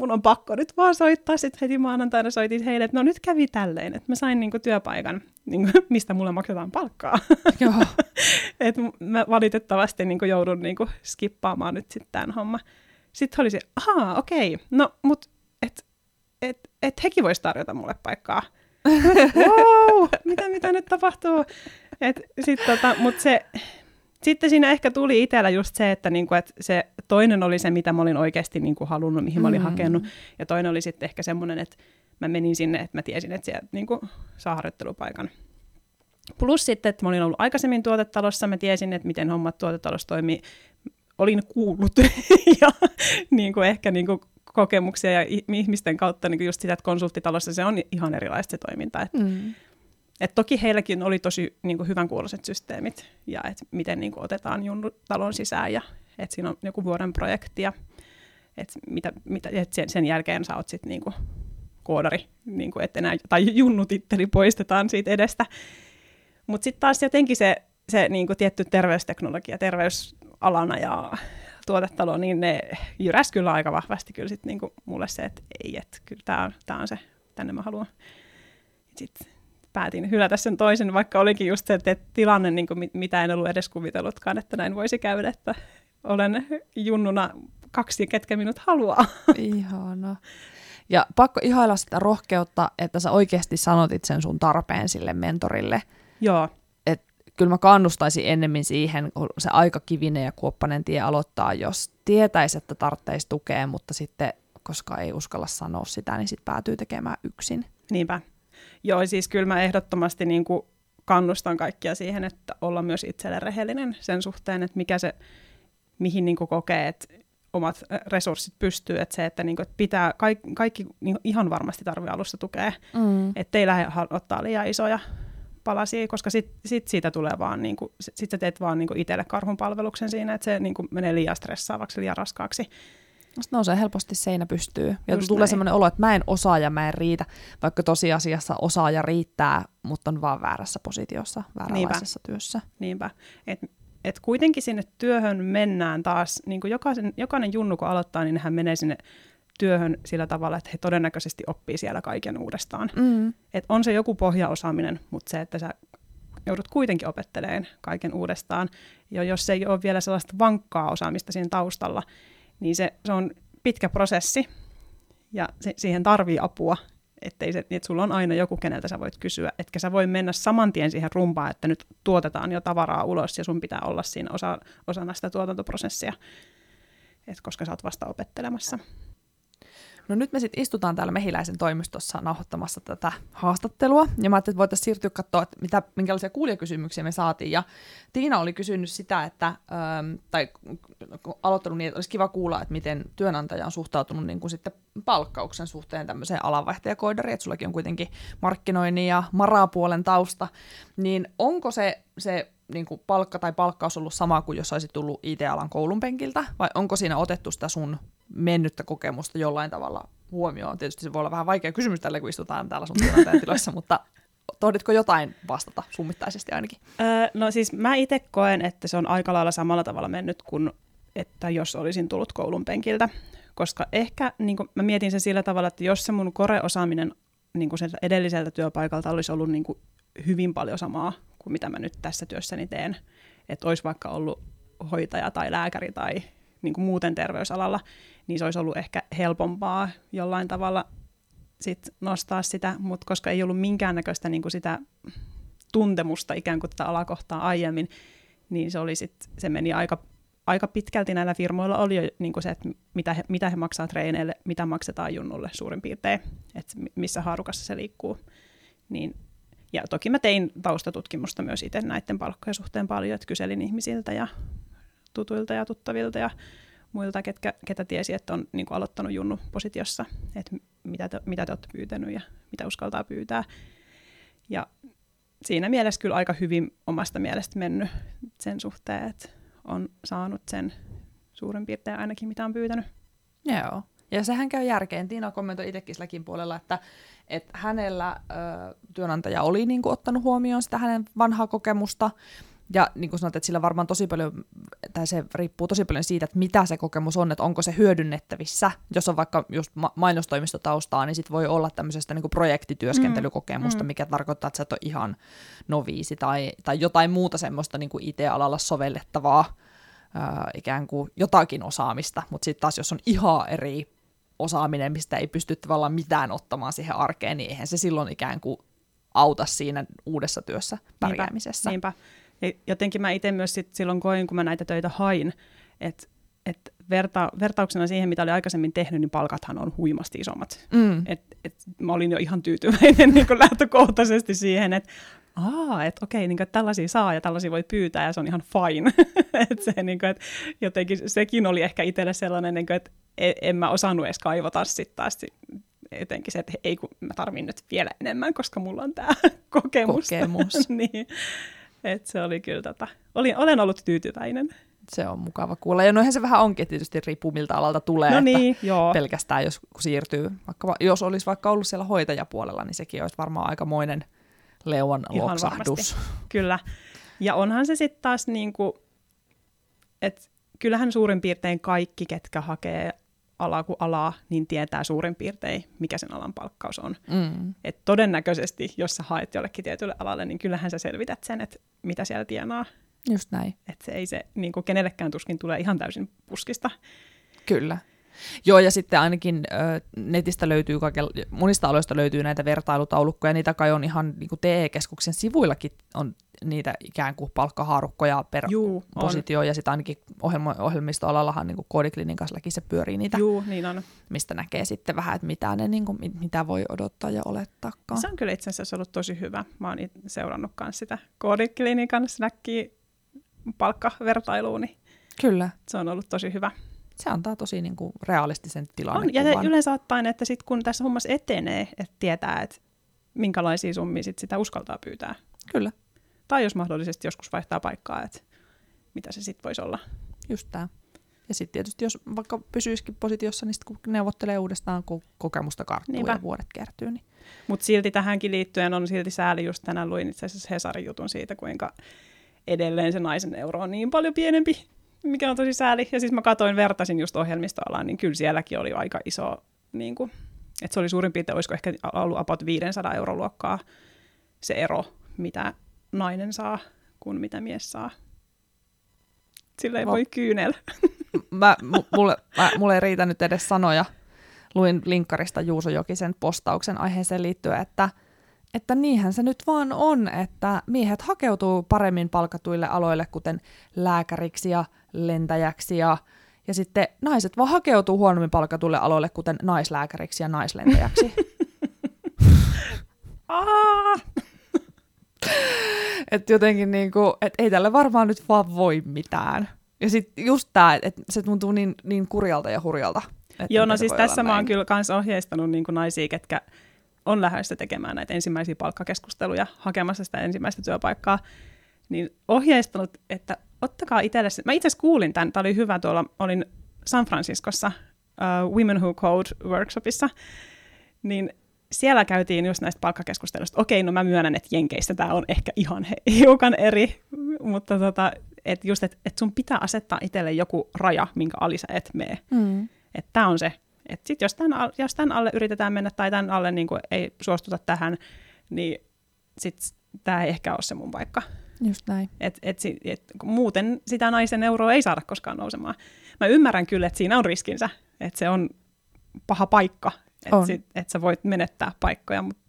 mun on pakko nyt vaan soittaa. Sitten heti maanantaina soitin heille, että no nyt kävi tälleen, että mä sain niinku työpaikan, niinku, mistä mulle maksetaan palkkaa. Joo. et mä valitettavasti niinku joudun niinku skippaamaan nyt sitten tämän homma. Sitten oli se, ahaa, okei, no mut et, et, et hekin voisi tarjota mulle paikkaa. Wow, mitä, mitä nyt tapahtuu? Et sit tota, mut se, sitten siinä ehkä tuli itsellä just se, että, niinku, että se toinen oli se, mitä mä olin oikeasti niinku halunnut, mihin mä olin mm. hakenut. Ja toinen oli sitten ehkä semmoinen, että mä menin sinne, että mä tiesin, että siellä niinku, saa harjoittelupaikan. Plus sitten, että mä olin ollut aikaisemmin tuotetalossa, mä tiesin, että miten hommat tuotetalossa toimii. Olin kuullut ja niin kuin ehkä niin kuin kokemuksia ja ihmisten kautta niin just sitä, että konsulttitalossa se on ihan erilaista se toiminta. Että mm. Et toki heilläkin oli tosi niin kuin, hyvän kuuloiset systeemit ja et miten niin kuin, otetaan junnu talon sisään ja että siinä on joku vuoden projekti ja et mitä, mitä, et sen, sen jälkeen sä oot sitten niin kuin, koodari, niin kuin, enää, tai junnutitteli poistetaan siitä edestä. Mutta sitten taas jotenkin se, se niin kuin tietty terveysteknologia terveysalana ja tuotetalo, niin ne jyräs kyllä aika vahvasti kyllä sit niin kuin mulle se, että ei, että kyllä tämä on, tää on se, tänne mä haluan. Sitten päätin hylätä sen toisen, vaikka olikin just se että tilanne, niin kuin, mitä en ollut edes kuvitellutkaan, että näin voisi käydä, että olen junnuna kaksi, ketkä minut haluaa. Ihana. Ja pakko ihailla sitä rohkeutta, että sä oikeasti sanotit sen sun tarpeen sille mentorille. Joo. Kyllä mä kannustaisin ennemmin siihen, kun se aika kivinen ja kuoppanen tie aloittaa, jos tietäisi, että tarvitsisi tukea, mutta sitten koska ei uskalla sanoa sitä, niin sitten päätyy tekemään yksin. Niinpä. Joo, siis kyllä mä ehdottomasti niin kuin kannustan kaikkia siihen, että olla myös itselle rehellinen sen suhteen, että mikä se, mihin niin kuin kokee, että omat resurssit pystyy, että se, että, niin kuin, että pitää, kaikki, kaikki niin ihan varmasti tarvii alusta tukea, mm. että ei lähde ottaa liian isoja palasia, koska sit, sit siitä tulee vaan, niin kuin, sit sä teet vaan niin kuin itselle karhun palveluksen siinä, että se niin kuin menee liian stressaavaksi, liian raskaaksi. Sitten nousee helposti seinä pystyy. Ja Just tulee semmoinen olo, että mä en osaa ja mä en riitä, vaikka tosiasiassa osaa ja riittää, mutta on vaan väärässä positiossa, vääränlaisessa Niinpä. työssä. Niinpä. Et, et kuitenkin sinne työhön mennään taas, niin kuin jokaisen, jokainen junnu kun aloittaa, niin hän menee sinne työhön sillä tavalla, että he todennäköisesti oppii siellä kaiken uudestaan. Mm. Et on se joku pohjaosaaminen, mutta se, että sä joudut kuitenkin opettelemaan kaiken uudestaan. Ja jos ei ole vielä sellaista vankkaa osaamista siinä taustalla, niin se, se on pitkä prosessi ja se, siihen tarvii apua, ettei se, että sulla on aina joku, keneltä sä voit kysyä, etkä sä voi mennä saman tien siihen rumpaan, että nyt tuotetaan jo tavaraa ulos ja sun pitää olla siinä osa, osana sitä tuotantoprosessia, et koska sä oot vasta opettelemassa. No nyt me sitten istutaan täällä Mehiläisen toimistossa nauhoittamassa tätä haastattelua, ja mä ajattelin, että voitaisiin siirtyä katsoa, että mitä, minkälaisia kuulijakysymyksiä me saatiin, ja Tiina oli kysynyt sitä, että, ähm, tai aloittanut niin, että olisi kiva kuulla, että miten työnantaja on suhtautunut niin kuin sitten palkkauksen suhteen tämmöiseen alanvaihtajakoidariin, että sullakin on kuitenkin markkinoinnin ja marapuolen tausta, niin onko se, se niin kuin palkka tai palkkaus ollut sama kuin jos olisit tullut IT-alan koulun penkiltä, vai onko siinä otettu sitä sun mennyttä kokemusta jollain tavalla huomioon? Tietysti se voi olla vähän vaikea kysymys tälle, kun istutaan täällä sun tiloissa, mutta tohditko jotain vastata summittaisesti ainakin? Öö, no siis mä itse koen, että se on aika lailla samalla tavalla mennyt kuin että jos olisin tullut koulun penkiltä. Koska ehkä niin kuin, mä mietin sen sillä tavalla, että jos se mun koreosaaminen niin kuin edelliseltä työpaikalta olisi ollut niin kuin hyvin paljon samaa kuin mitä mä nyt tässä työssäni teen, että olisi vaikka ollut hoitaja tai lääkäri tai niin kuin muuten terveysalalla, niin se olisi ollut ehkä helpompaa jollain tavalla sit nostaa sitä, mutta koska ei ollut minkäännäköistä niin kuin sitä tuntemusta ikään kuin tätä alakohtaa aiemmin, niin se, oli sit, se meni aika, aika pitkälti näillä firmoilla oli jo niin kuin se, että mitä he, mitä he maksaa treeneille, mitä maksetaan junnulle suurin piirtein, että missä haarukassa se liikkuu. Niin, ja toki mä tein taustatutkimusta myös itse näiden palkkojen suhteen paljon, että kyselin ihmisiltä ja tutuilta ja tuttavilta ja muilta, ketkä, ketä tiesi, että on niin kuin aloittanut junnu positiossa, että mitä te, mitä te olette pyytänyt ja mitä uskaltaa pyytää. Ja siinä mielessä kyllä aika hyvin omasta mielestä mennyt sen suhteen, että on saanut sen suurin piirtein ainakin, mitä on pyytänyt. Joo. Ja sehän käy järkeen. Tiina kommentoi itsekin silläkin puolella, että, että hänellä ö, työnantaja oli niin kuin, ottanut huomioon sitä hänen vanhaa kokemusta, ja niin kuin sanoit, että sillä varmaan tosi paljon, tai se riippuu tosi paljon siitä, että mitä se kokemus on, että onko se hyödynnettävissä. Jos on vaikka just mainostoimistotaustaa, niin sit voi olla tämmöisestä niin kuin projektityöskentelykokemusta, mm. mikä tarkoittaa, että sä et ole ihan noviisi tai, tai jotain muuta semmoista niin kuin IT-alalla sovellettavaa, ää, ikään kuin jotakin osaamista. Mutta sitten taas, jos on ihan eri osaaminen, mistä ei pysty tavallaan mitään ottamaan siihen arkeen, niin eihän se silloin ikään kuin auta siinä uudessa työssä pärjäämisessä. Niinpä, niinpä. Jotenkin mä itse myös sit silloin koin, kun mä näitä töitä hain, että et verta, vertauksena siihen, mitä oli aikaisemmin tehnyt, niin palkathan on huimasti isommat. Mm. Et, et mä olin jo ihan tyytyväinen niin lähtökohtaisesti siihen, että aa, että okei, niin kuin, että tällaisia saa ja tällaisia voi pyytää ja se on ihan fine. et se, niin kuin, että jotenkin sekin oli ehkä itselle sellainen, niin kuin, että e, en mä osannut edes kaivata sitten taas jotenkin se, että ei kun mä tarvin nyt vielä enemmän, koska mulla on tämä kokemus. kokemus. niin. Et se oli kyllä, tota, olin, olen ollut tyytyväinen. Se on mukava kuulla. Ja noihän se vähän onkin, tietysti riippuu miltä alalta tulee. No niin, että joo. Pelkästään jos siirtyy, vaikka jos olisi vaikka ollut siellä hoitajapuolella, niin sekin olisi varmaan aikamoinen leuan Ihan loksahdus. Varmasti. Kyllä. Ja onhan se sitten taas niin kuin, että kyllähän suurin piirtein kaikki, ketkä hakee alaa kuin alaa, niin tietää suurin piirtein, mikä sen alan palkkaus on. Mm. Et todennäköisesti, jos sä haet jollekin tietylle alalle, niin kyllähän sä selvität sen, että mitä siellä tienaa. Just näin. Että se ei se niin kuin kenellekään tuskin tulee ihan täysin puskista. Kyllä. Joo, ja sitten ainakin ö, netistä löytyy, kaiken, monista aloista löytyy näitä vertailutaulukkoja, niitä kai on ihan niin kuin TE-keskuksen sivuillakin on niitä ikään kuin palkkahaarukkoja per Juu, on. positio, ja sitten ainakin ohjelmo, ohjelmistoalallahan niin koodiklinikallakin se pyörii niitä, Juu, niin on. mistä näkee sitten vähän, että mitä, ne, niin kuin, mitä voi odottaa ja olettaakaan. Se on kyllä itse asiassa ollut tosi hyvä. Mä oon seurannut myös sitä koodiklinikan snackia palkkavertailua, niin Kyllä, se on ollut tosi hyvä. Se antaa tosi niin kuin realistisen On, ja tilannekuvan. yleensä ottaen, että sit kun tässä hommassa etenee, että tietää, että minkälaisia summia sit sitä uskaltaa pyytää. Kyllä, Tai jos mahdollisesti joskus vaihtaa paikkaa, että mitä se sitten voisi olla. just tämä. Ja sitten tietysti, jos vaikka pysyisikin positiossa, niin sit kun neuvottelee uudestaan, kun kokemusta karttuu Niinpä. ja vuodet kertyy, niin Mutta silti tähänkin liittyen on silti sääli, just tänään luin itse asiassa Hesarin jutun siitä, kuinka edelleen se naisen euro on niin paljon pienempi, mikä on tosi sääli. Ja siis mä katoin, vertasin just ohjelmistoalaan, niin kyllä sielläkin oli aika iso, niin kuin, että se oli suurin piirtein, olisiko ehkä ollut about 500 euron luokkaa se ero, mitä nainen saa, kuin mitä mies saa. Sillä ei Va- voi kyynellä. mä, mu- mulle, mä, mulle ei riitä nyt edes sanoja. Luin linkkarista Juuso Jokisen postauksen aiheeseen liittyen, että, että niinhän se nyt vaan on, että miehet hakeutuu paremmin palkatuille aloille, kuten lääkäriksi ja lentäjäksi ja ja sitten naiset vaan hakeutuu huonommin palkatuille aloille, kuten naislääkäriksi ja naislentäjäksi. Että jotenkin niinku, et ei tälle varmaan nyt vaan voi mitään. Ja sitten just tämä, että se tuntuu niin, niin kurjalta ja hurjalta. Joo, no siis tässä mä oon kyllä kans ohjeistanut niin naisia, ketkä on lähdössä tekemään näitä ensimmäisiä palkkakeskusteluja, hakemassa sitä ensimmäistä työpaikkaa, niin ohjeistanut, että ottakaa itselle, se- mä itse asiassa kuulin tämän, tämä oli hyvä tuolla, olin San Franciscossa uh, Women Who Code workshopissa, niin siellä käytiin just näistä palkkakeskusteluista. Okei, no mä myönnän, että Jenkeissä tämä on ehkä ihan hiukan eri, mutta tota, että just, että et sun pitää asettaa itselle joku raja, minkä ali sä et mene. Mm. Että tämä on se. Että sit jos tämän, al- jos tämän alle yritetään mennä tai tämän alle niin ei suostuta tähän, niin sit tämä ei ehkä ole se mun paikka. Just näin. Et, et, si- et, muuten sitä naisen euroa ei saada koskaan nousemaan. Mä ymmärrän kyllä, että siinä on riskinsä, että se on paha paikka, että et sä voit menettää paikkoja, mutta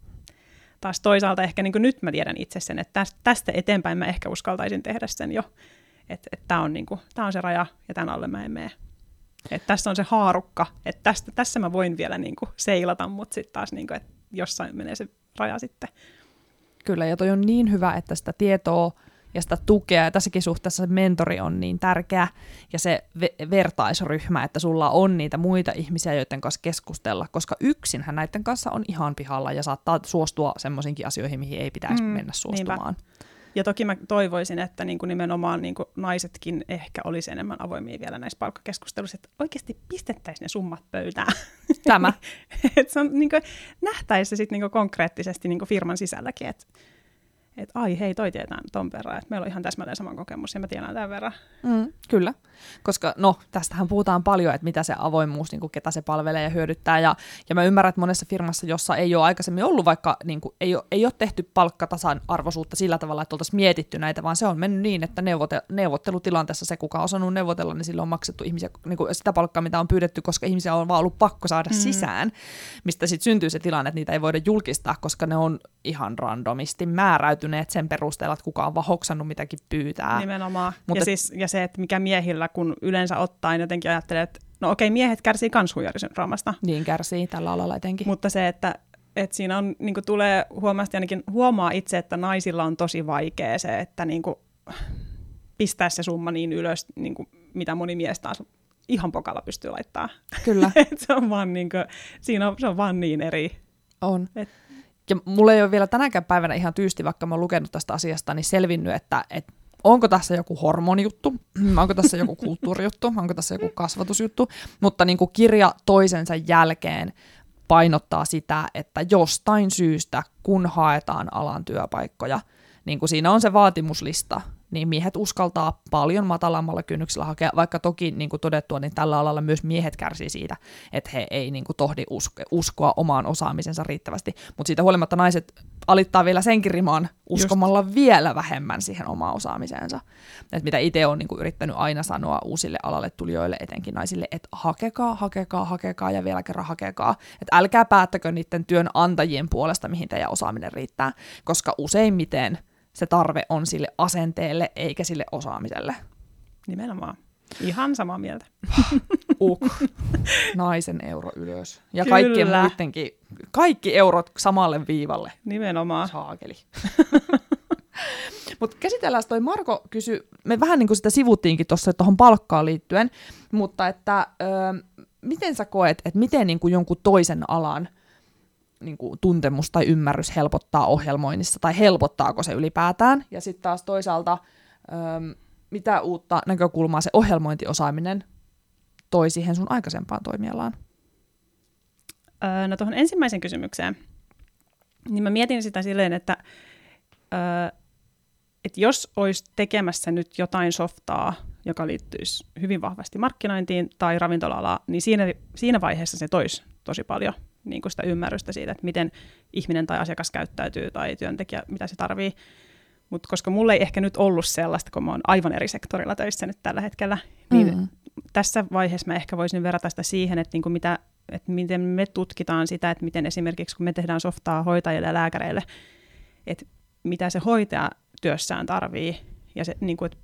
taas toisaalta ehkä niin nyt mä tiedän itse sen, että tästä, eteenpäin mä ehkä uskaltaisin tehdä sen jo, että et tämä on, tää on se raja ja tämän alle mä en mene. Että tässä on se haarukka, että tästä, tässä mä voin vielä niinku seilata, mutta sitten taas niinku, että jossain menee se raja sitten. Kyllä, ja toi on niin hyvä, että sitä tietoa ja sitä tukea, ja tässäkin suhteessa se mentori on niin tärkeä, ja se ve- vertaisryhmä, että sulla on niitä muita ihmisiä, joiden kanssa keskustella, koska yksinhän näiden kanssa on ihan pihalla, ja saattaa suostua semmoisinkin asioihin, mihin ei pitäisi Mm, mennä suostumaan. Ja toki mä toivoisin, että niin kuin nimenomaan niin kuin naisetkin ehkä olisi enemmän avoimia vielä näissä palkkakeskusteluissa, että oikeasti pistettäisiin ne summat pöytään. Tämä, että se on niin kuin, nähtäisi se sitten niin konkreettisesti niin kuin firman sisälläkin, että et, ai hei, toi tietää ton verran, että meillä on ihan täsmälleen sama kokemus ja mä tiedän tämän verran. mm, kyllä, koska no, tästähän puhutaan paljon, että mitä se avoimuus, niin kuin ketä se palvelee ja hyödyttää, ja, ja mä ymmärrän, että monessa firmassa, jossa ei ole aikaisemmin ollut vaikka, niin kuin, ei, ole, ei ole tehty palkkatasan arvoisuutta sillä tavalla, että oltaisiin mietitty näitä, vaan se on mennyt niin, että neuvote, neuvottelutilanteessa se, kuka on osannut neuvotella, niin sillä on maksettu ihmisiä, niin kuin sitä palkkaa, mitä on pyydetty, koska ihmisiä on vaan ollut pakko saada mm. sisään, mistä sitten syntyy se tilanne, että niitä ei voida julkistaa, koska ne on ihan randomisti määräytyneet sen perusteella, että kuka on vaan hoksannut mitäkin pyytää. Nimenomaan. Mutta- ja, siis, ja se, että mikä miehillä, kun yleensä ottaen jotenkin ajattelee, että no okei, miehet kärsii kans huijarisyndroomasta, Niin kärsii tällä alalla etenkin. Mutta se, että, että siinä on, niin tulee huomasti ainakin huomaa itse, että naisilla on tosi vaikea se, että niin kuin, pistää se summa niin ylös, niin kuin, mitä moni mies taas ihan pokalla pystyy laittaa. Kyllä, se on vaan niin kuin, siinä on, se on vaan niin eri. on. Et- Ja mulla ei ole vielä tänäkään päivänä ihan tyysti, vaikka mä oon lukenut tästä asiasta, niin selvinnyt, että, että onko tässä joku hormonijuttu, onko tässä joku kulttuurijuttu, onko tässä joku kasvatusjuttu, mutta niin kuin kirja toisensa jälkeen painottaa sitä, että jostain syystä, kun haetaan alan työpaikkoja, niin kuin siinä on se vaatimuslista, niin miehet uskaltaa paljon matalammalla kynnyksellä hakea, vaikka toki niin kuin todettua, niin tällä alalla myös miehet kärsii siitä, että he ei niin kuin tohdi usko, uskoa omaan osaamisensa riittävästi, mutta siitä huolimatta naiset alittaa vielä senkin rimaan uskomalla Just. vielä vähemmän siihen omaan osaamiseensa. Et mitä itse olen niin kuin yrittänyt aina sanoa uusille alalle tulijoille, etenkin naisille, että hakekaa, hakekaa, hakekaa ja vielä kerran hakekaa. Että älkää päättäkö niiden työnantajien puolesta, mihin teidän osaaminen riittää, koska useimmiten – se tarve on sille asenteelle eikä sille osaamiselle. Nimenomaan. Ihan samaa mieltä. Uk. Naisen euro ylös. Ja Kyllä. kaikkien muidenkin, kaikki eurot samalle viivalle. Nimenomaan. Saakeli. Mutta käsitellään toi Marko kysy, me vähän niin kuin sitä sivuttiinkin tuossa tuohon palkkaan liittyen, mutta että ö, miten sä koet, että miten niin kuin jonkun toisen alan – niin kuin, tuntemus tai ymmärrys helpottaa ohjelmoinnissa, tai helpottaako se ylipäätään. Ja sitten taas toisaalta, öm, mitä uutta näkökulmaa se ohjelmointiosaaminen toi siihen sun aikaisempaan toimialaan? Öö, no tuohon ensimmäiseen kysymykseen, niin mä mietin sitä silleen, että, öö, että jos olisi tekemässä nyt jotain softaa, joka liittyisi hyvin vahvasti markkinointiin tai ravintola niin siinä, siinä vaiheessa se toisi tosi paljon niin kuin sitä ymmärrystä siitä, että miten ihminen tai asiakas käyttäytyy tai työntekijä, mitä se tarvii. Mutta koska mulla ei ehkä nyt ollut sellaista, kun mä oon aivan eri sektorilla töissä nyt tällä hetkellä, niin mm. tässä vaiheessa mä ehkä voisin verrata sitä siihen, että, niin kuin mitä, että miten me tutkitaan sitä, että miten esimerkiksi kun me tehdään softaa hoitajille ja lääkäreille, että mitä se hoitaja työssään tarvii ja se, niin kuin, että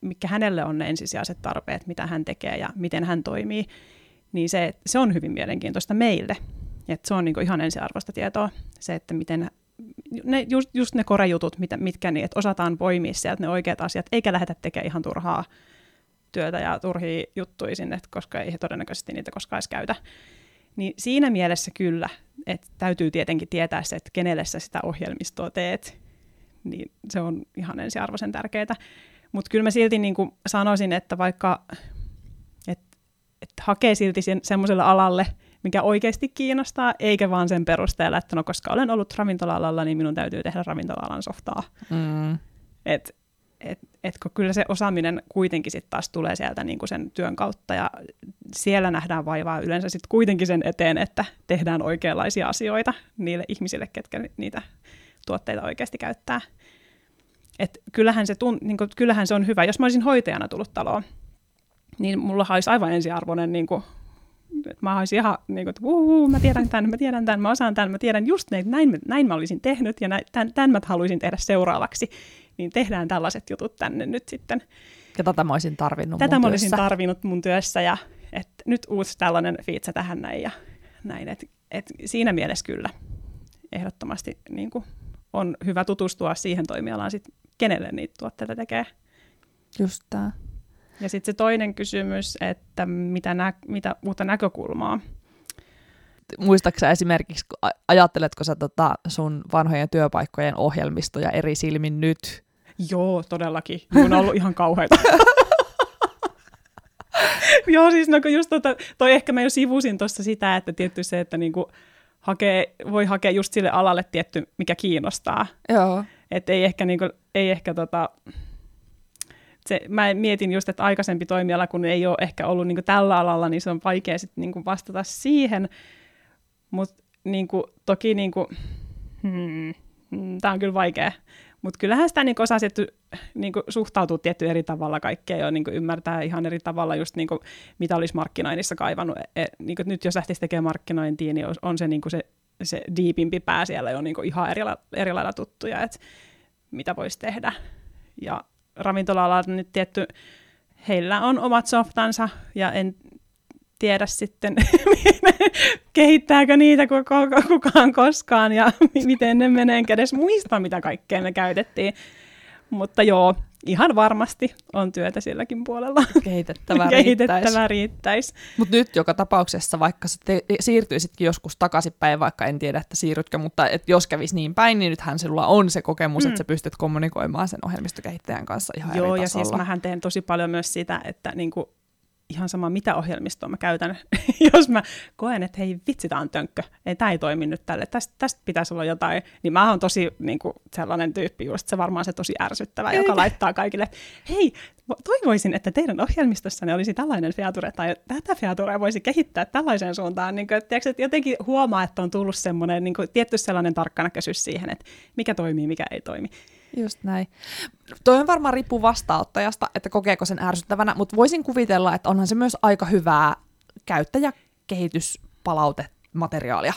mikä hänelle on ne ensisijaiset tarpeet, mitä hän tekee ja miten hän toimii, niin se, se on hyvin mielenkiintoista meille. Et se on niin ihan ensiarvoista tietoa, se, että miten ne, just, just ne korejutut, mitä, mitkä niin, että osataan poimia sieltä ne oikeat asiat, eikä lähdetä tekemään ihan turhaa työtä ja turhia juttuja sinne, koska ei he todennäköisesti niitä koskaan edes käytä. Niin siinä mielessä kyllä, että täytyy tietenkin tietää se, että kenelle sä sitä ohjelmistoa teet, niin se on ihan ensiarvoisen tärkeää. Mutta kyllä mä silti niin sanoisin, että vaikka että hakee silti sen, semmoiselle alalle, mikä oikeasti kiinnostaa, eikä vaan sen perusteella, että no koska olen ollut ravintola-alalla, niin minun täytyy tehdä ravintola-alan softaa. Mm. Et, et, et kun kyllä se osaaminen kuitenkin sitten taas tulee sieltä niin kuin sen työn kautta, ja siellä nähdään vaivaa yleensä sitten kuitenkin sen eteen, että tehdään oikeanlaisia asioita niille ihmisille, ketkä niitä tuotteita oikeasti käyttää. Et kyllähän, se tun, niin kuin, kyllähän se on hyvä. Jos mä olisin hoitajana tullut taloon, niin mulla olisi aivan ensiarvoinen, niin kuin, että mä olisin ihan, niin kuin, että uu, mä tiedän tämän, mä tiedän tämän, mä osaan tämän, mä tiedän just näin, näin, näin mä olisin tehnyt ja näin, tämän, tämän mä haluaisin tehdä seuraavaksi, niin tehdään tällaiset jutut tänne nyt sitten. Ja tätä mä olisin tarvinnut Tätä mun mä olisin työssä. tarvinnut mun työssä ja että nyt uusi tällainen fiitsa tähän näin ja näin, että et siinä mielessä kyllä ehdottomasti niin kuin, on hyvä tutustua siihen toimialaan sit, kenelle niitä tuotteita tekee. Just tämä. Ja sitten se toinen kysymys, että mitä, nä- mitä uutta näkökulmaa muistaaksä esimerkiksi, ajatteletko sä tota sun vanhojen työpaikkojen ohjelmistoja eri silmin nyt? Joo, todellakin. Joo, on ollut ihan kauheita. Joo, siis no just tota, toi ehkä mä jo sivusin tuossa sitä, että tietty se, että niinku hakee, voi hakea just sille alalle tietty, mikä kiinnostaa. Joo. Että ei ehkä, niinku, ei ehkä tota, se, mä mietin just, että aikaisempi toimiala, kun ei ole ehkä ollut niin tällä alalla, niin se on vaikea sitten niin vastata siihen. Mutta niin toki niin kuin, hmm, hmm tämä on kyllä vaikea. Mutta kyllähän sitä niin osaa sitten, niin suhtautua tietty eri tavalla kaikkea ja niin ymmärtää ihan eri tavalla just niin kuin, mitä olisi markkinoinnissa kaivannut. E, niin nyt jos lähtisi tekemään markkinointia, niin on se, niin se, se diipimpi pää siellä jo niin ihan eri, eri lailla tuttuja, että mitä voisi tehdä. Ja ravintola nyt tietty, heillä on omat softansa ja en tiedä sitten, kehittääkö niitä kukaan koskaan ja miten ne menee, edes muista, mitä kaikkea me käytettiin. Mutta joo, ihan varmasti on työtä silläkin puolella. Kehitettävää, Kehitettävää riittäisi. Mutta nyt joka tapauksessa, vaikka sä te- siirtyisitkin joskus takaisinpäin, vaikka en tiedä, että siirrytkö, mutta et jos kävisi niin päin, niin nythän sinulla on se kokemus, mm. että sä pystyt kommunikoimaan sen ohjelmistokehittäjän kanssa ihan Joo, eri ja siis mähän teen tosi paljon myös sitä, että niinku ihan sama mitä ohjelmistoa mä käytän, jos mä koen, että hei vitsi, tää on tönkkö, ei, tää ei toimi nyt tälle, tästä, tästä pitäisi olla jotain, niin mä oon tosi niin kuin, sellainen tyyppi just, se varmaan se tosi ärsyttävä, joka laittaa kaikille, hei, toivoisin, että teidän ohjelmistossanne olisi tällainen feature, tai tätä featurea voisi kehittää tällaiseen suuntaan, niin kuin, että, tiedätkö, että jotenkin huomaa, että on tullut semmoinen niin kuin, tietty sellainen tarkkanäköisyys siihen, että mikä toimii, mikä ei toimi. Just näin. Toi on varmaan riippuu vastaanottajasta, että kokeeko sen ärsyttävänä, mutta voisin kuvitella, että onhan se myös aika hyvää käyttäjäkehityspalautemateriaalia.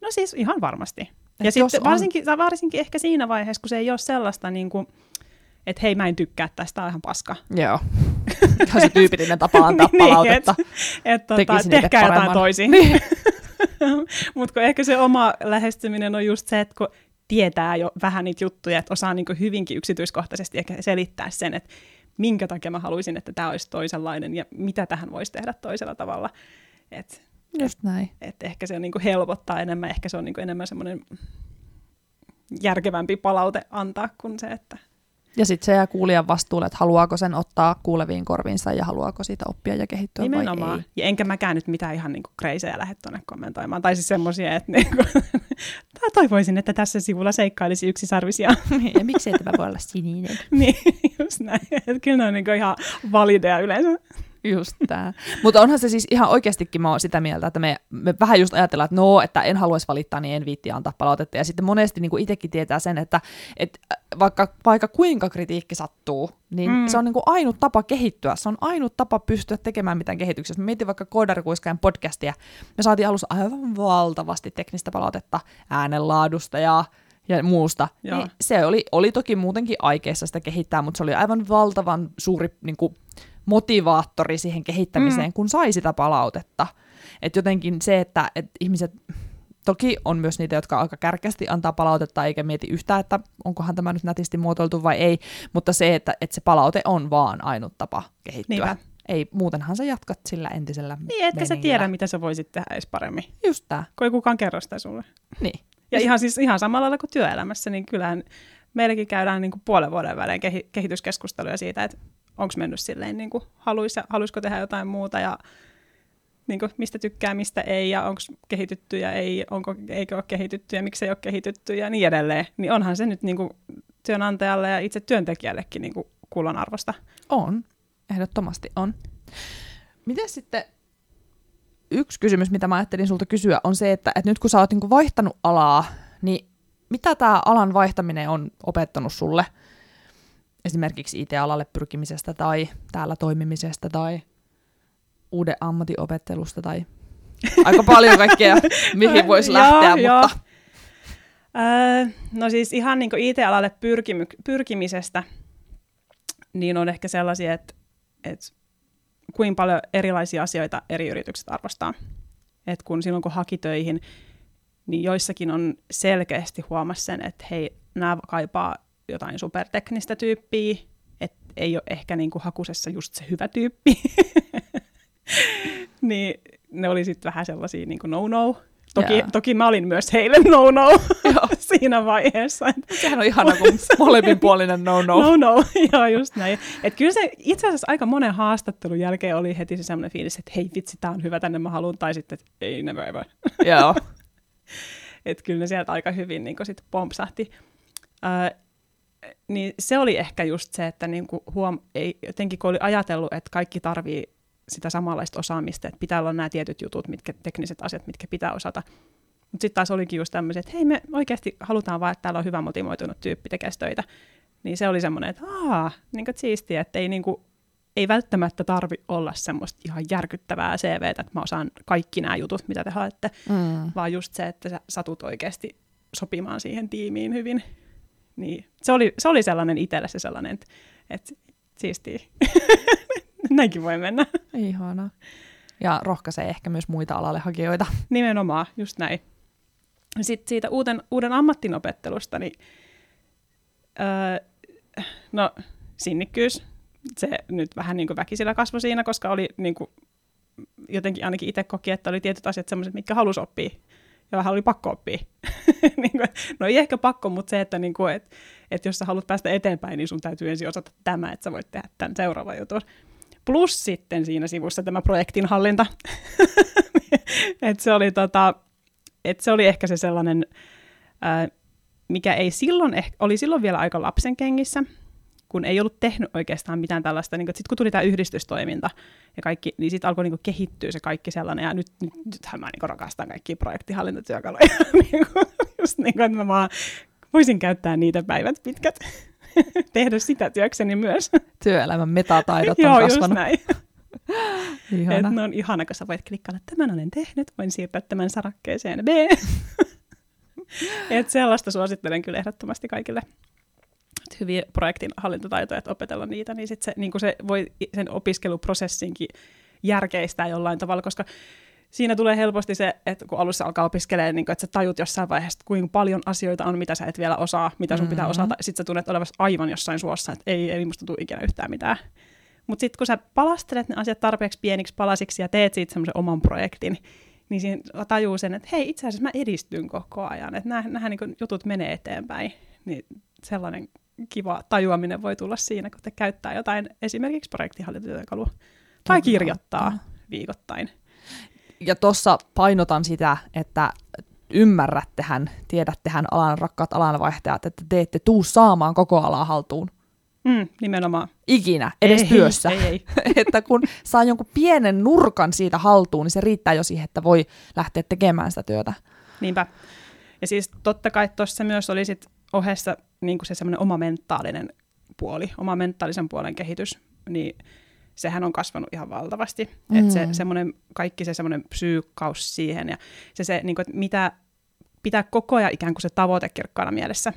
No siis ihan varmasti. Et ja sitten on... varsinkin, varsinkin ehkä siinä vaiheessa, kun se ei ole sellaista, niin kuin, että hei mä en tykkää tästä, on ihan paska. Joo. Ihan se tyypillinen tapa antaa niin, palautetta. et, et, tota, tehkää jotain toisin. Niin. Mutta ehkä se oma lähestyminen on just se, että kun tietää jo vähän niitä juttuja, että osaa niin hyvinkin yksityiskohtaisesti ehkä selittää sen, että minkä takia mä haluaisin, että tämä olisi toisenlainen ja mitä tähän voisi tehdä toisella tavalla. Et, Just näin. Et ehkä se on niin helpottaa enemmän, ehkä se on niin enemmän semmoinen järkevämpi palaute antaa kuin se, että ja sitten se jää kuulijan vastuulle, että haluaako sen ottaa kuuleviin korviinsa ja haluaako siitä oppia ja kehittyä Nimenomaan. vai ei. Ja enkä mäkään nyt mitään ihan niinku kreisejä lähde tuonne kommentoimaan. Tai siis semmoisia, että niinku, toivoisin, että tässä sivulla seikkailisi yksi sarvisia. Niin, ja miksi tämä voi olla sininen? niin, just näin. Että kyllä ne on niinku ihan valideja yleensä. Just tämä. Mutta onhan se siis ihan oikeastikin mä oon sitä mieltä, että me, me vähän just ajatellaan, että no, että en haluaisi valittaa, niin en viitti antaa palautetta. Ja sitten monesti niin itsekin tietää sen, että, että vaikka, vaikka kuinka kritiikki sattuu, niin mm. se on niin kuin ainut tapa kehittyä. Se on ainut tapa pystyä tekemään mitään kehityksessä. Mä mietin vaikka Koodarikuiskajan podcastia. Me saatiin alussa aivan valtavasti teknistä palautetta äänenlaadusta ja ja muusta. Niin se oli, oli toki muutenkin aikeissa sitä kehittää, mutta se oli aivan valtavan suuri niin kuin, motivaattori siihen kehittämiseen, mm. kun sai sitä palautetta. Et jotenkin se, että et ihmiset, toki on myös niitä, jotka aika kärkästi antaa palautetta eikä mieti yhtään, että onkohan tämä nyt nätisti muotoiltu vai ei, mutta se, että, että se palaute on vaan ainut tapa kehittyä. Niinpä. Ei, muutenhan sä jatkat sillä entisellä Niin, etkä sä tiedä, mitä sä voisit tehdä edes paremmin. Just tää. Kun ei kukaan kerro sitä sulle. Niin. Ja ihan, siis, ihan samalla lailla kuin työelämässä, niin kyllähän meilläkin käydään niin kuin puolen vuoden välein kehityskeskusteluja siitä, että onko mennyt silleen, niin kuin haluis, haluaisiko tehdä jotain muuta ja niin kuin, mistä tykkää, mistä ei, ja onko kehitytty ja ei, onko, eikö ole kehitytty ja miksi ei ole kehitytty ja niin edelleen. Niin onhan se nyt niin kuin, työnantajalle ja itse työntekijällekin niin kuin, arvosta. On, ehdottomasti on. Miten sitten yksi kysymys, mitä mä ajattelin sulta kysyä, on se, että, että nyt kun sä oot niin vaihtanut alaa, niin mitä tämä alan vaihtaminen on opettanut sulle – esimerkiksi IT-alalle pyrkimisestä tai täällä toimimisesta tai uuden ammatinopettelusta tai aika paljon kaikkea, mihin voisi lähteä, joo, mutta... Öö, no siis ihan niin IT-alalle pyrkimy- pyrkimisestä, niin on ehkä sellaisia, että, että kuinka paljon erilaisia asioita eri yritykset arvostaa. Et kun silloin kun haki töihin, niin joissakin on selkeästi huomassa sen, että hei, nämä kaipaa jotain superteknistä tyyppiä, että ei ole ehkä niin kuin hakusessa just se hyvä tyyppi. niin ne oli sitten vähän sellaisia niin kuin no-no. Toki, yeah. toki mä olin myös heille no-no siinä vaiheessa. Sehän on ihana, kun molemminpuolinen no-no. No-no, joo just näin. Et kyllä se itse asiassa aika monen haastattelun jälkeen oli heti se sellainen fiilis, että hei vitsi, tää on hyvä, tänne mä haluan, tai sitten, että ei never ever. Joo. että kyllä ne sieltä aika hyvin niin sitten pompsahti. Uh, niin se oli ehkä just se, että niin kuin huom- ei, jotenkin kun oli ajatellut, että kaikki tarvii sitä samanlaista osaamista, että pitää olla nämä tietyt jutut, mitkä, tekniset asiat, mitkä pitää osata. Mutta sitten taas olikin just tämmöiset, että hei me oikeasti halutaan vaan, että täällä on hyvä motivoitunut tyyppi tekee töitä. Niin se oli semmoinen, että aah, niin kuin siistiä, että ei, niin kuin, ei välttämättä tarvi olla semmoista ihan järkyttävää CVtä, että mä osaan kaikki nämä jutut, mitä te haette, mm. vaan just se, että sä satut oikeasti sopimaan siihen tiimiin hyvin. Niin, se oli, se oli sellainen itselle se sellainen, että, että siistiä. Näinkin voi mennä. Ihana. Ja rohkaisee ehkä myös muita alalle hakijoita. Nimenomaan, just näin. Sitten siitä uuden, uuden ammattinopettelusta, niin öö, no sinnikkyys, se nyt vähän niin kuin väkisillä kasvoi siinä, koska oli niin kuin, jotenkin ainakin itse koki, että oli tietyt asiat sellaiset, mitkä halusi oppia ja vähän oli pakko oppia. niin kuin, no ei ehkä pakko, mutta se, että niin kuin, et, et jos sä haluat päästä eteenpäin, niin sun täytyy ensin osata tämä, että sä voit tehdä tämän seuraavan jutun. plus sitten siinä sivussa tämä projektin hallinta. et se, oli tota, et se oli ehkä se sellainen, ää, mikä ei silloin, ehkä, oli silloin vielä aika lapsen kengissä, kun ei ollut tehnyt oikeastaan mitään tällaista, niin sitten kun tuli tämä yhdistystoiminta ja kaikki, niin sitten alkoi niin kehittyä se kaikki sellainen, ja nyt, nyt nythän mä niin rakastan kaikkia projektihallintatyökaluja, niin kuin, just niin kuin, että mä vaan voisin käyttää niitä päivät pitkät, tehdä sitä työkseni myös. Työelämän metataidot on Joo, kasvanut. just näin. Ihana. Et ne on ihana, kun sä voit klikkailla, että tämän olen tehnyt, voin siirtää tämän sarakkeeseen B. Et sellaista suosittelen kyllä ehdottomasti kaikille hyviä projektin hallintotaitoja, että opetella niitä, niin sit se, niin se voi sen opiskeluprosessinkin järkeistää jollain tavalla, koska siinä tulee helposti se, että kun alussa alkaa opiskelemaan, niin kun, että sä tajut jossain vaiheessa, kuinka paljon asioita on, mitä sä et vielä osaa, mitä sun mm-hmm. pitää osata, sitten sä tunnet olevasi aivan jossain suossa, että ei, ei musta tule ikinä yhtään mitään. Mutta sitten kun sä palastelet ne asiat tarpeeksi pieniksi palasiksi ja teet siitä semmoisen oman projektin, niin siinä tajuu sen, että hei, itse asiassa mä edistyn koko ajan, että nämä niin jutut menee eteenpäin. Niin sellainen kiva tajuaminen voi tulla siinä, kun te käyttää jotain esimerkiksi projektihallintatyökalua tai kirjoittaa viikoittain. Ja tuossa painotan sitä, että ymmärrättehän, tiedättehän alan rakkaat alanvaihtajat, että te ette tuu saamaan koko alaa haltuun. Mm, nimenomaan. Ikinä, edes ei, työssä. Ei, ei. että kun saa jonkun pienen nurkan siitä haltuun, niin se riittää jo siihen, että voi lähteä tekemään sitä työtä. Niinpä. Ja siis totta kai tuossa myös oli sit ohessa niin se semmoinen oma mentaalinen puoli, oma mentaalisen puolen kehitys, niin sehän on kasvanut ihan valtavasti. Mm. Että se semmoinen, kaikki se semmoinen psyykkaus siihen ja se, se niin kuin, että mitä pitää koko ajan ikään kuin se tavoite kirkkaana mielessä.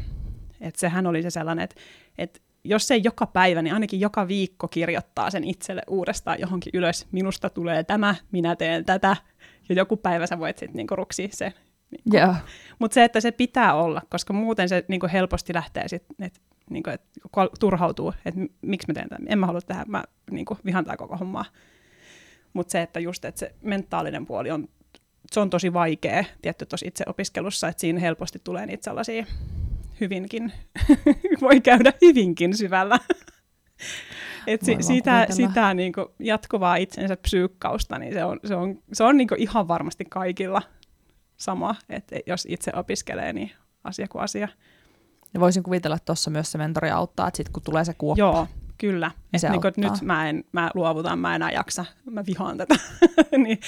Että sehän oli se sellainen, että, että jos ei joka päivä, niin ainakin joka viikko kirjoittaa sen itselle uudestaan johonkin ylös. Minusta tulee tämä, minä teen tätä. Ja joku päivä sä voit sitten niinku ruksia se. Niinku. Yeah. Mutta se, että se pitää olla, koska muuten se niinku helposti lähtee sitten, että niinku, et turhautuu, että miksi mä teen tämän. En mä halua tehdä, mä niinku, vihan tää koko hommaa. Mutta se, että just, että se mentaalinen puoli on, se on tosi vaikea, tietty tuossa itse opiskelussa, että siinä helposti tulee niitä sellaisia hyvinkin, voi käydä hyvinkin syvällä. Et si, sitä sitä niin kuin jatkuvaa itsensä psyykkausta, niin se on, se on, se on niin kuin ihan varmasti kaikilla sama, että jos itse opiskelee, niin asia kuin asia. Ja voisin kuvitella, että tuossa myös se mentori auttaa, että sitten kun tulee se kuoppa. Joo, kyllä. Niin se niin kuin, nyt mä, en, mä luovutan, mä enää jaksa, mä vihaan tätä. niin,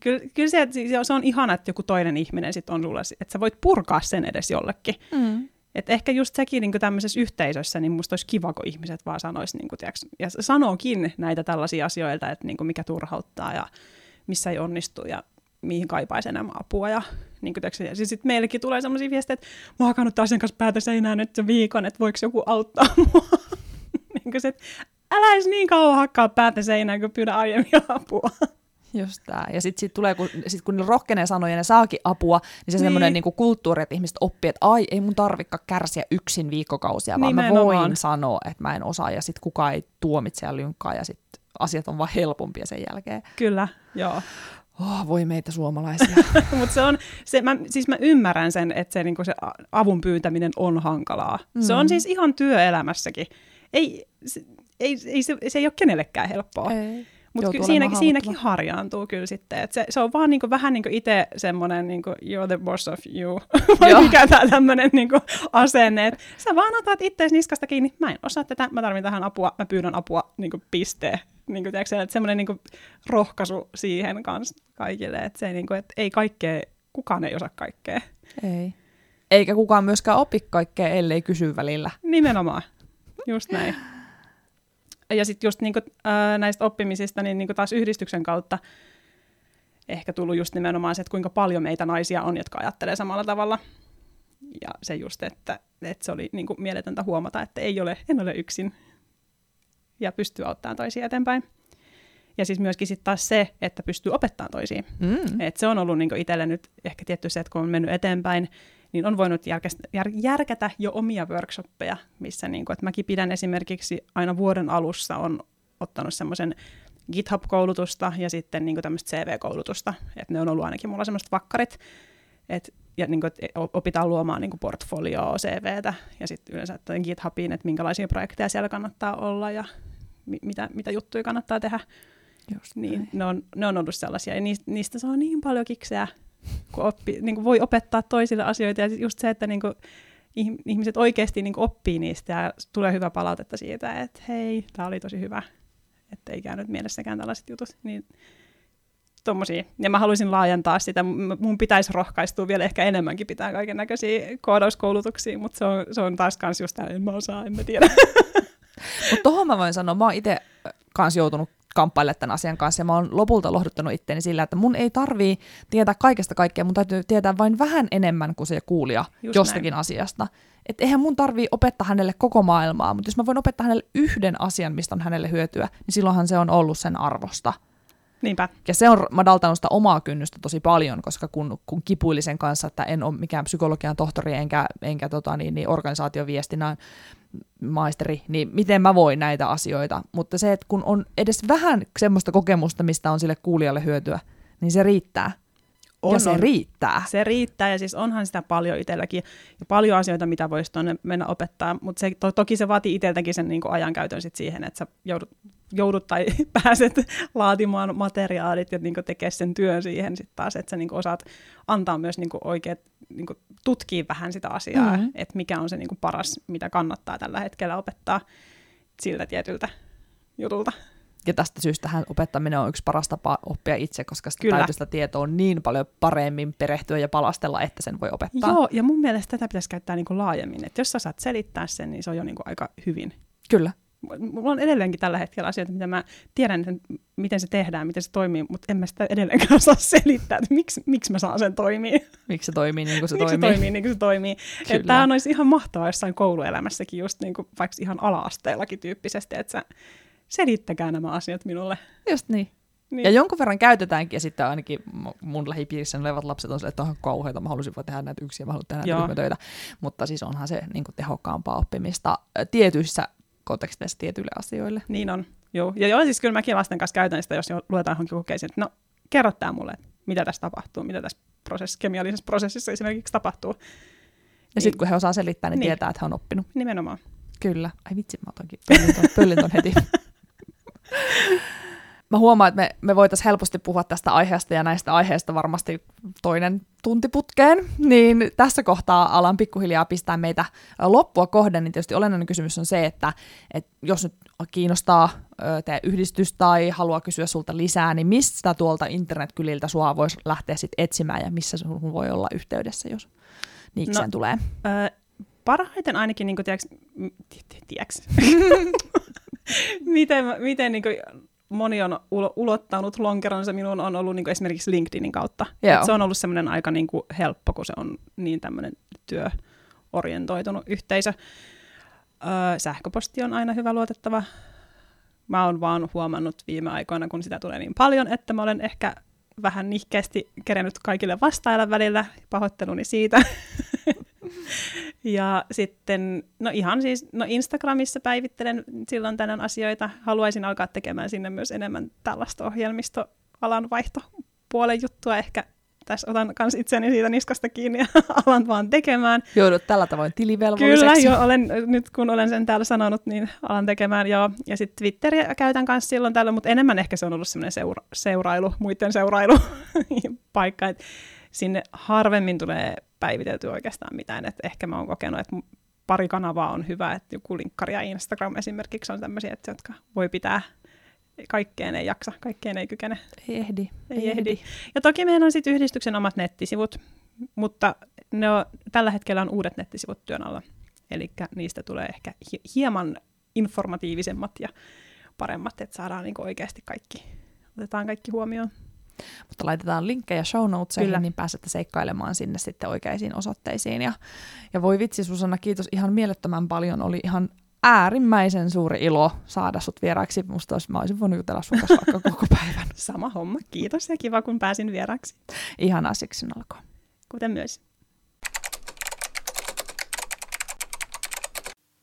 kyllä, kyllä se, se on ihana, että joku toinen ihminen sit on sulle, että sä voit purkaa sen edes jollekin. Mm. Et ehkä just sekin niin tämmöisessä yhteisössä, niin musta olisi kiva, kun ihmiset vaan sanois, niin kuin, tiiäks, ja sanookin näitä tällaisia asioita, että niin kuin mikä turhauttaa ja missä ei onnistu ja mihin kaipaisi enemmän apua. Ja, niin kuin, tiiäks, ja siis sit meillekin tulee sellaisia viestejä, että mä oon hakannut asiakas päätä seinään nyt se viikon, että voiko joku auttaa mua. niin kuin se, että älä edes niin kauan hakkaa päätä seinään, kun pyydä aiemmin apua. Just tää. Ja sitten sit tulee, kun, sit kun ne rohkenee sanoja ja ne saakin apua, niin se niin. semmoinen niinku kulttuuri, että ihmiset oppii, että ai, ei mun tarvikaan kärsiä yksin viikkokausia, vaan Nimenomaan. mä voin sanoa, että mä en osaa, ja sitten kukaan ei tuomitse ja lynkkaa, ja sitten asiat on vaan helpompia sen jälkeen. Kyllä, joo. Oh, voi meitä suomalaisia. Mutta se on, se, mä, siis mä ymmärrän sen, että se, niinku se avun pyytäminen on hankalaa. Mm. Se on mm. siis ihan työelämässäkin. Ei, se, ei, ei, se, se ei ole kenellekään helppoa. Ei. Mutta ky- siinä, siinäkin harjaantuu kyllä sitten. Et se, se on vaan niinku, vähän niin kuin itse semmoinen niinku, you're the boss of you. Vai mikä tämä tämmöinen niinku, asenne. Et sä vaan otat itseäsi niskasta kiinni. Mä en osaa tätä, mä tarvitsen tähän apua, mä pyydän apua, niinku, piste. Niinku, tiedätkö, että semmoinen niinku, rohkaisu siihen kanssa kaikille. Että se, niinku, et ei kaikkea, kukaan ei osaa kaikkea. Ei. Eikä kukaan myöskään opi kaikkea, ellei kysy välillä. Nimenomaan. Just näin ja sitten just niinku, ää, näistä oppimisista, niin niinku taas yhdistyksen kautta ehkä tullut just nimenomaan se, että kuinka paljon meitä naisia on, jotka ajattelee samalla tavalla. Ja se just, että, että se oli niinku mieletöntä huomata, että ei ole, en ole yksin ja pystyy auttamaan toisia eteenpäin. Ja siis myöskin sitten taas se, että pystyy opettamaan toisiin. Mm. Et se on ollut niinku itselle nyt ehkä tietty se, että kun on mennyt eteenpäin, niin on voinut järkätä jo omia workshoppeja, missä niin kuin, että mäkin pidän esimerkiksi aina vuoden alussa on ottanut semmoisen GitHub-koulutusta ja sitten niin tämmöistä CV-koulutusta, että ne on ollut ainakin mulla semmoiset vakkarit, et, ja niin kuin, että opitaan luomaan niin kuin portfolioa, CVtä ja sitten yleensä että GitHubiin, että minkälaisia projekteja siellä kannattaa olla ja mi- mitä, mitä juttuja kannattaa tehdä. Just Niin ne on, ne on ollut sellaisia, ja niistä, niistä saa niin paljon kikseä, kun, oppi, niin kuin voi opettaa toisille asioita, ja just se, että niin kuin, ihmiset oikeasti niin kuin oppii niistä, ja tulee hyvä palautetta siitä, että hei, tämä oli tosi hyvä, että ei käynyt mielessäkään tällaiset jutut, niin tommosia. Ja mä haluaisin laajentaa sitä. Mun pitäisi rohkaistua vielä ehkä enemmänkin pitää kaiken näköisiä koodauskoulutuksia, mutta se on, se on taas kans just tämä, en mä osaa, en mä tiedä. Mutta tohon mä voin sanoa, mä oon itse kans joutunut kamppailemaan tämän asian kanssa, ja mä oon lopulta lohduttanut itteeni sillä, että mun ei tarvii tietää kaikesta kaikkea, mun täytyy tietää vain vähän enemmän kuin se kuulija Just jostakin näin. asiasta. Että eihän mun tarvii opettaa hänelle koko maailmaa, mutta jos mä voin opettaa hänelle yhden asian, mistä on hänelle hyötyä, niin silloinhan se on ollut sen arvosta. Niinpä. Ja se on madaltanut sitä omaa kynnystä tosi paljon, koska kun, kun kipuili sen kanssa, että en ole mikään psykologian tohtori enkä, enkä tota, niin, niin organisaatioviestinnän maisteri, niin miten mä voin näitä asioita. Mutta se, että kun on edes vähän semmoista kokemusta, mistä on sille kuulijalle hyötyä, niin se riittää. On, ja se on. riittää. Se riittää, ja siis onhan sitä paljon itselläkin, ja paljon asioita, mitä voisi tuonne mennä opettaa, mutta se, to, toki se vaatii itseltäkin sen niin kuin ajankäytön sit siihen, että sä joudut, joudut tai pääset laatimaan materiaalit ja niin tekemään sen työn siihen sitten taas, että sä niin osaat antaa myös niin oikeat, niin tutkia vähän sitä asiaa, mm-hmm. että mikä on se niin paras, mitä kannattaa tällä hetkellä opettaa siltä tietyltä jutulta. Ja tästä syystä opettaminen on yksi paras tapa oppia itse, koska sitä Kyllä. täytyy sitä tietoa niin paljon paremmin perehtyä ja palastella, että sen voi opettaa. Joo, ja mun mielestä tätä pitäisi käyttää niin kuin laajemmin. Että jos sä saat selittää sen, niin se on jo niin kuin aika hyvin. Kyllä. Mulla on edelleenkin tällä hetkellä asioita, mitä mä tiedän, että miten se tehdään, miten se toimii, mutta en mä sitä edelleenkään osaa selittää, että miksi, miksi mä saan sen toimii. Miksi se toimii niin kuin se miksi toimii. se toimii niin kuin se toimii. Tämä olisi ihan mahtavaa jossain kouluelämässäkin, just niin kuin vaikka ihan ala-asteellakin tyyppisesti, että sä selittäkää nämä asiat minulle. Just niin. Niin. Ja jonkun verran käytetäänkin, ja sitten ainakin mun lähipiirissä olevat lapset on sille, että on kauheita, mä haluaisin vaan tehdä näitä yksin, mä haluan tehdä näitä töitä. Mutta siis onhan se niin kuin tehokkaampaa oppimista tietyissä konteksteissa tietyille asioille. Niin on, joo. Ja joo, siis kyllä mäkin lasten kanssa käytän sitä, jos luetaan johonkin kokeisiin, että no, kerro tämä mulle, mitä tässä tapahtuu, mitä tässä prosess, kemiallisessa prosessissa esimerkiksi tapahtuu. Ja niin. sitten kun he osaa selittää, niin, niin tietää, että he on oppinut. Nimenomaan. Kyllä. Ai vitsi, mä otankin pöllin ton heti. Mä huomaan, että me, me voitaisiin helposti puhua tästä aiheesta ja näistä aiheista varmasti toinen tuntiputkeen, niin tässä kohtaa alan pikkuhiljaa pistää meitä loppua kohden, niin tietysti olennainen kysymys on se, että, että jos nyt kiinnostaa teidän yhdistys tai haluaa kysyä sulta lisää, niin mistä tuolta internetkyliltä sua voisi lähteä sitten etsimään ja missä sun voi olla yhteydessä, jos niikseen no, tulee? Ö, parhaiten ainakin, niin kuin, tiiäks, tiiäks, miten, miten niin kuin, moni on ulottanut lonkeronsa minun on ollut niin kuin esimerkiksi LinkedInin kautta. Se on ollut semmoinen aika niin kuin helppo, kun se on niin tämmöinen työorientoitunut yhteisö. Öö, sähköposti on aina hyvä luotettava. Mä oon vaan huomannut viime aikoina, kun sitä tulee niin paljon, että mä olen ehkä vähän nihkeästi kerennyt kaikille vastailla välillä. Pahoitteluni siitä. ja sitten, no ihan siis, no Instagramissa päivittelen silloin tänään asioita. Haluaisin alkaa tekemään sinne myös enemmän tällaista ohjelmistoalan vaihtopuolen juttua. Ehkä tässä otan myös itseni siitä niskasta kiinni ja alan vaan tekemään. Joudut tällä tavoin tilivelvolliseksi. Kyllä, jo, olen, nyt kun olen sen täällä sanonut, niin alan tekemään, joo. Ja sitten Twitteriä käytän kanssa silloin tällä, mutta enemmän ehkä se on ollut semmoinen seura- seurailu, muiden seurailu paikka, että sinne harvemmin tulee päivitelty oikeastaan mitään. Et ehkä mä oon kokenut, että pari kanavaa on hyvä, että joku linkkari ja Instagram esimerkiksi on tämmöisiä, että jotka voi pitää kaikkeen ei jaksa, kaikkeen ei kykene. Ei ehdi. Ei, ei ehdi. ehdi. Ja toki meillä on sitten yhdistyksen omat nettisivut, mutta ne on, tällä hetkellä on uudet nettisivut työn alla. Eli niistä tulee ehkä hieman informatiivisemmat ja paremmat, että saadaan niinku oikeasti kaikki, otetaan kaikki huomioon. Mutta laitetaan linkkejä show notesiin, Kyllä. niin pääsette seikkailemaan sinne sitten oikeisiin osoitteisiin. Ja, ja voi vitsi Susanna, kiitos ihan mielettömän paljon. Oli ihan äärimmäisen suuri ilo saada sut vieraaksi. Musta olisi, mä olisin voinut jutella sun kanssa vaikka koko päivän. Sama homma. Kiitos ja kiva, kun pääsin vieraaksi. Ihan syksyn alkoi. Kuten myös.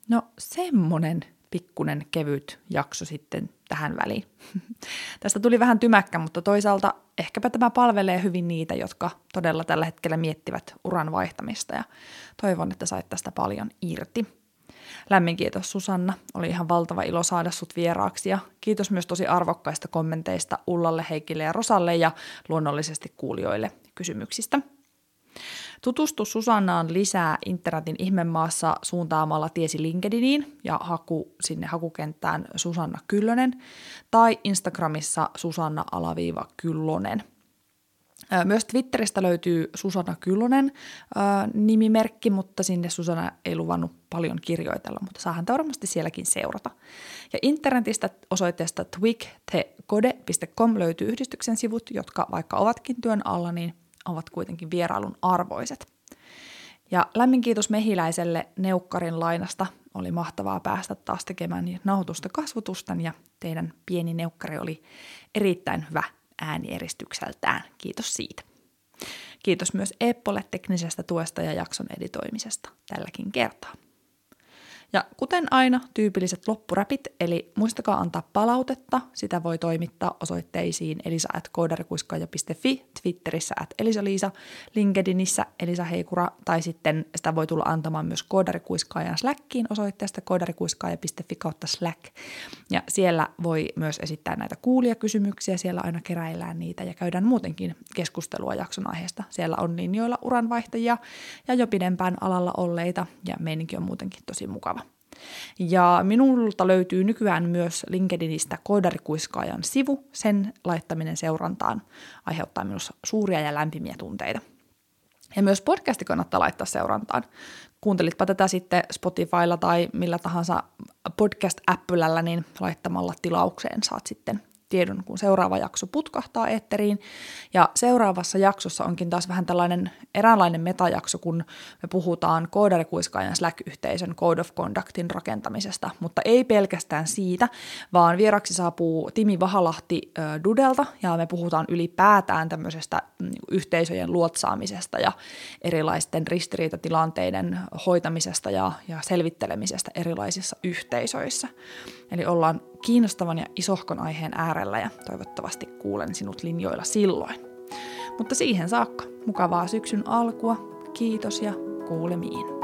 No semmonen pikkunen kevyt jakso sitten tähän väliin. Tästä tuli vähän tymäkkä, mutta toisaalta ehkäpä tämä palvelee hyvin niitä, jotka todella tällä hetkellä miettivät uran vaihtamista ja toivon, että sait tästä paljon irti. Lämmin kiitos Susanna, oli ihan valtava ilo saada sut vieraaksi ja kiitos myös tosi arvokkaista kommenteista Ullalle, Heikille ja Rosalle ja luonnollisesti kuulijoille kysymyksistä. Tutustu Susannaan lisää internetin ihmemaassa suuntaamalla tiesi LinkedIniin ja haku sinne hakukenttään Susanna Kyllönen tai Instagramissa Susanna-Kyllonen. Myös Twitteristä löytyy Susanna Kyllönen nimimerkki, mutta sinne Susanna ei luvannut paljon kirjoitella, mutta saahan varmasti sielläkin seurata. Ja internetistä osoitteesta twigthecode.com löytyy yhdistyksen sivut, jotka vaikka ovatkin työn alla, niin ovat kuitenkin vierailun arvoiset. Ja lämmin kiitos Mehiläiselle Neukkarin lainasta. Oli mahtavaa päästä taas tekemään nauhoitusta kasvutusten ja teidän pieni neukkari oli erittäin hyvä äänieristykseltään. Kiitos siitä. Kiitos myös Eppolle teknisestä tuesta ja jakson editoimisesta tälläkin kertaa. Ja kuten aina, tyypilliset loppuräpit, eli muistakaa antaa palautetta. Sitä voi toimittaa osoitteisiin elisa.koodarikuiskaaja.fi, Twitterissä at elisaliisa, LinkedInissä Elisa Heikura, tai sitten sitä voi tulla antamaan myös koodarikuiskaajan Slackiin osoitteesta koodarikuiskaaja.fi kautta Slack. Ja siellä voi myös esittää näitä kuulijakysymyksiä, siellä aina keräillään niitä ja käydään muutenkin keskustelua jakson aiheesta. Siellä on linjoilla uranvaihtajia ja jo pidempään alalla olleita, ja meininki on muutenkin tosi mukava. Ja minulta löytyy nykyään myös LinkedInistä koodarikuiskaajan sivu. Sen laittaminen seurantaan aiheuttaa minussa suuria ja lämpimiä tunteita. Ja myös podcasti kannattaa laittaa seurantaan. Kuuntelitpa tätä sitten Spotifylla tai millä tahansa podcast-äppylällä, niin laittamalla tilaukseen saat sitten tiedon, kun seuraava jakso putkahtaa eetteriin. Ja seuraavassa jaksossa onkin taas vähän tällainen eräänlainen metajakso, kun me puhutaan koodarikuiskaajan Slack-yhteisön Code of Conductin rakentamisesta, mutta ei pelkästään siitä, vaan vieraksi saapuu Timi Vahalahti äh, Dudelta, ja me puhutaan ylipäätään tämmöisestä mm, yhteisöjen luotsaamisesta ja erilaisten ristiriitatilanteiden hoitamisesta ja, ja selvittelemisestä erilaisissa yhteisöissä. Eli ollaan kiinnostavan ja isohkon aiheen äärellä ja toivottavasti kuulen sinut linjoilla silloin. Mutta siihen saakka mukavaa syksyn alkua, kiitos ja kuulemiin.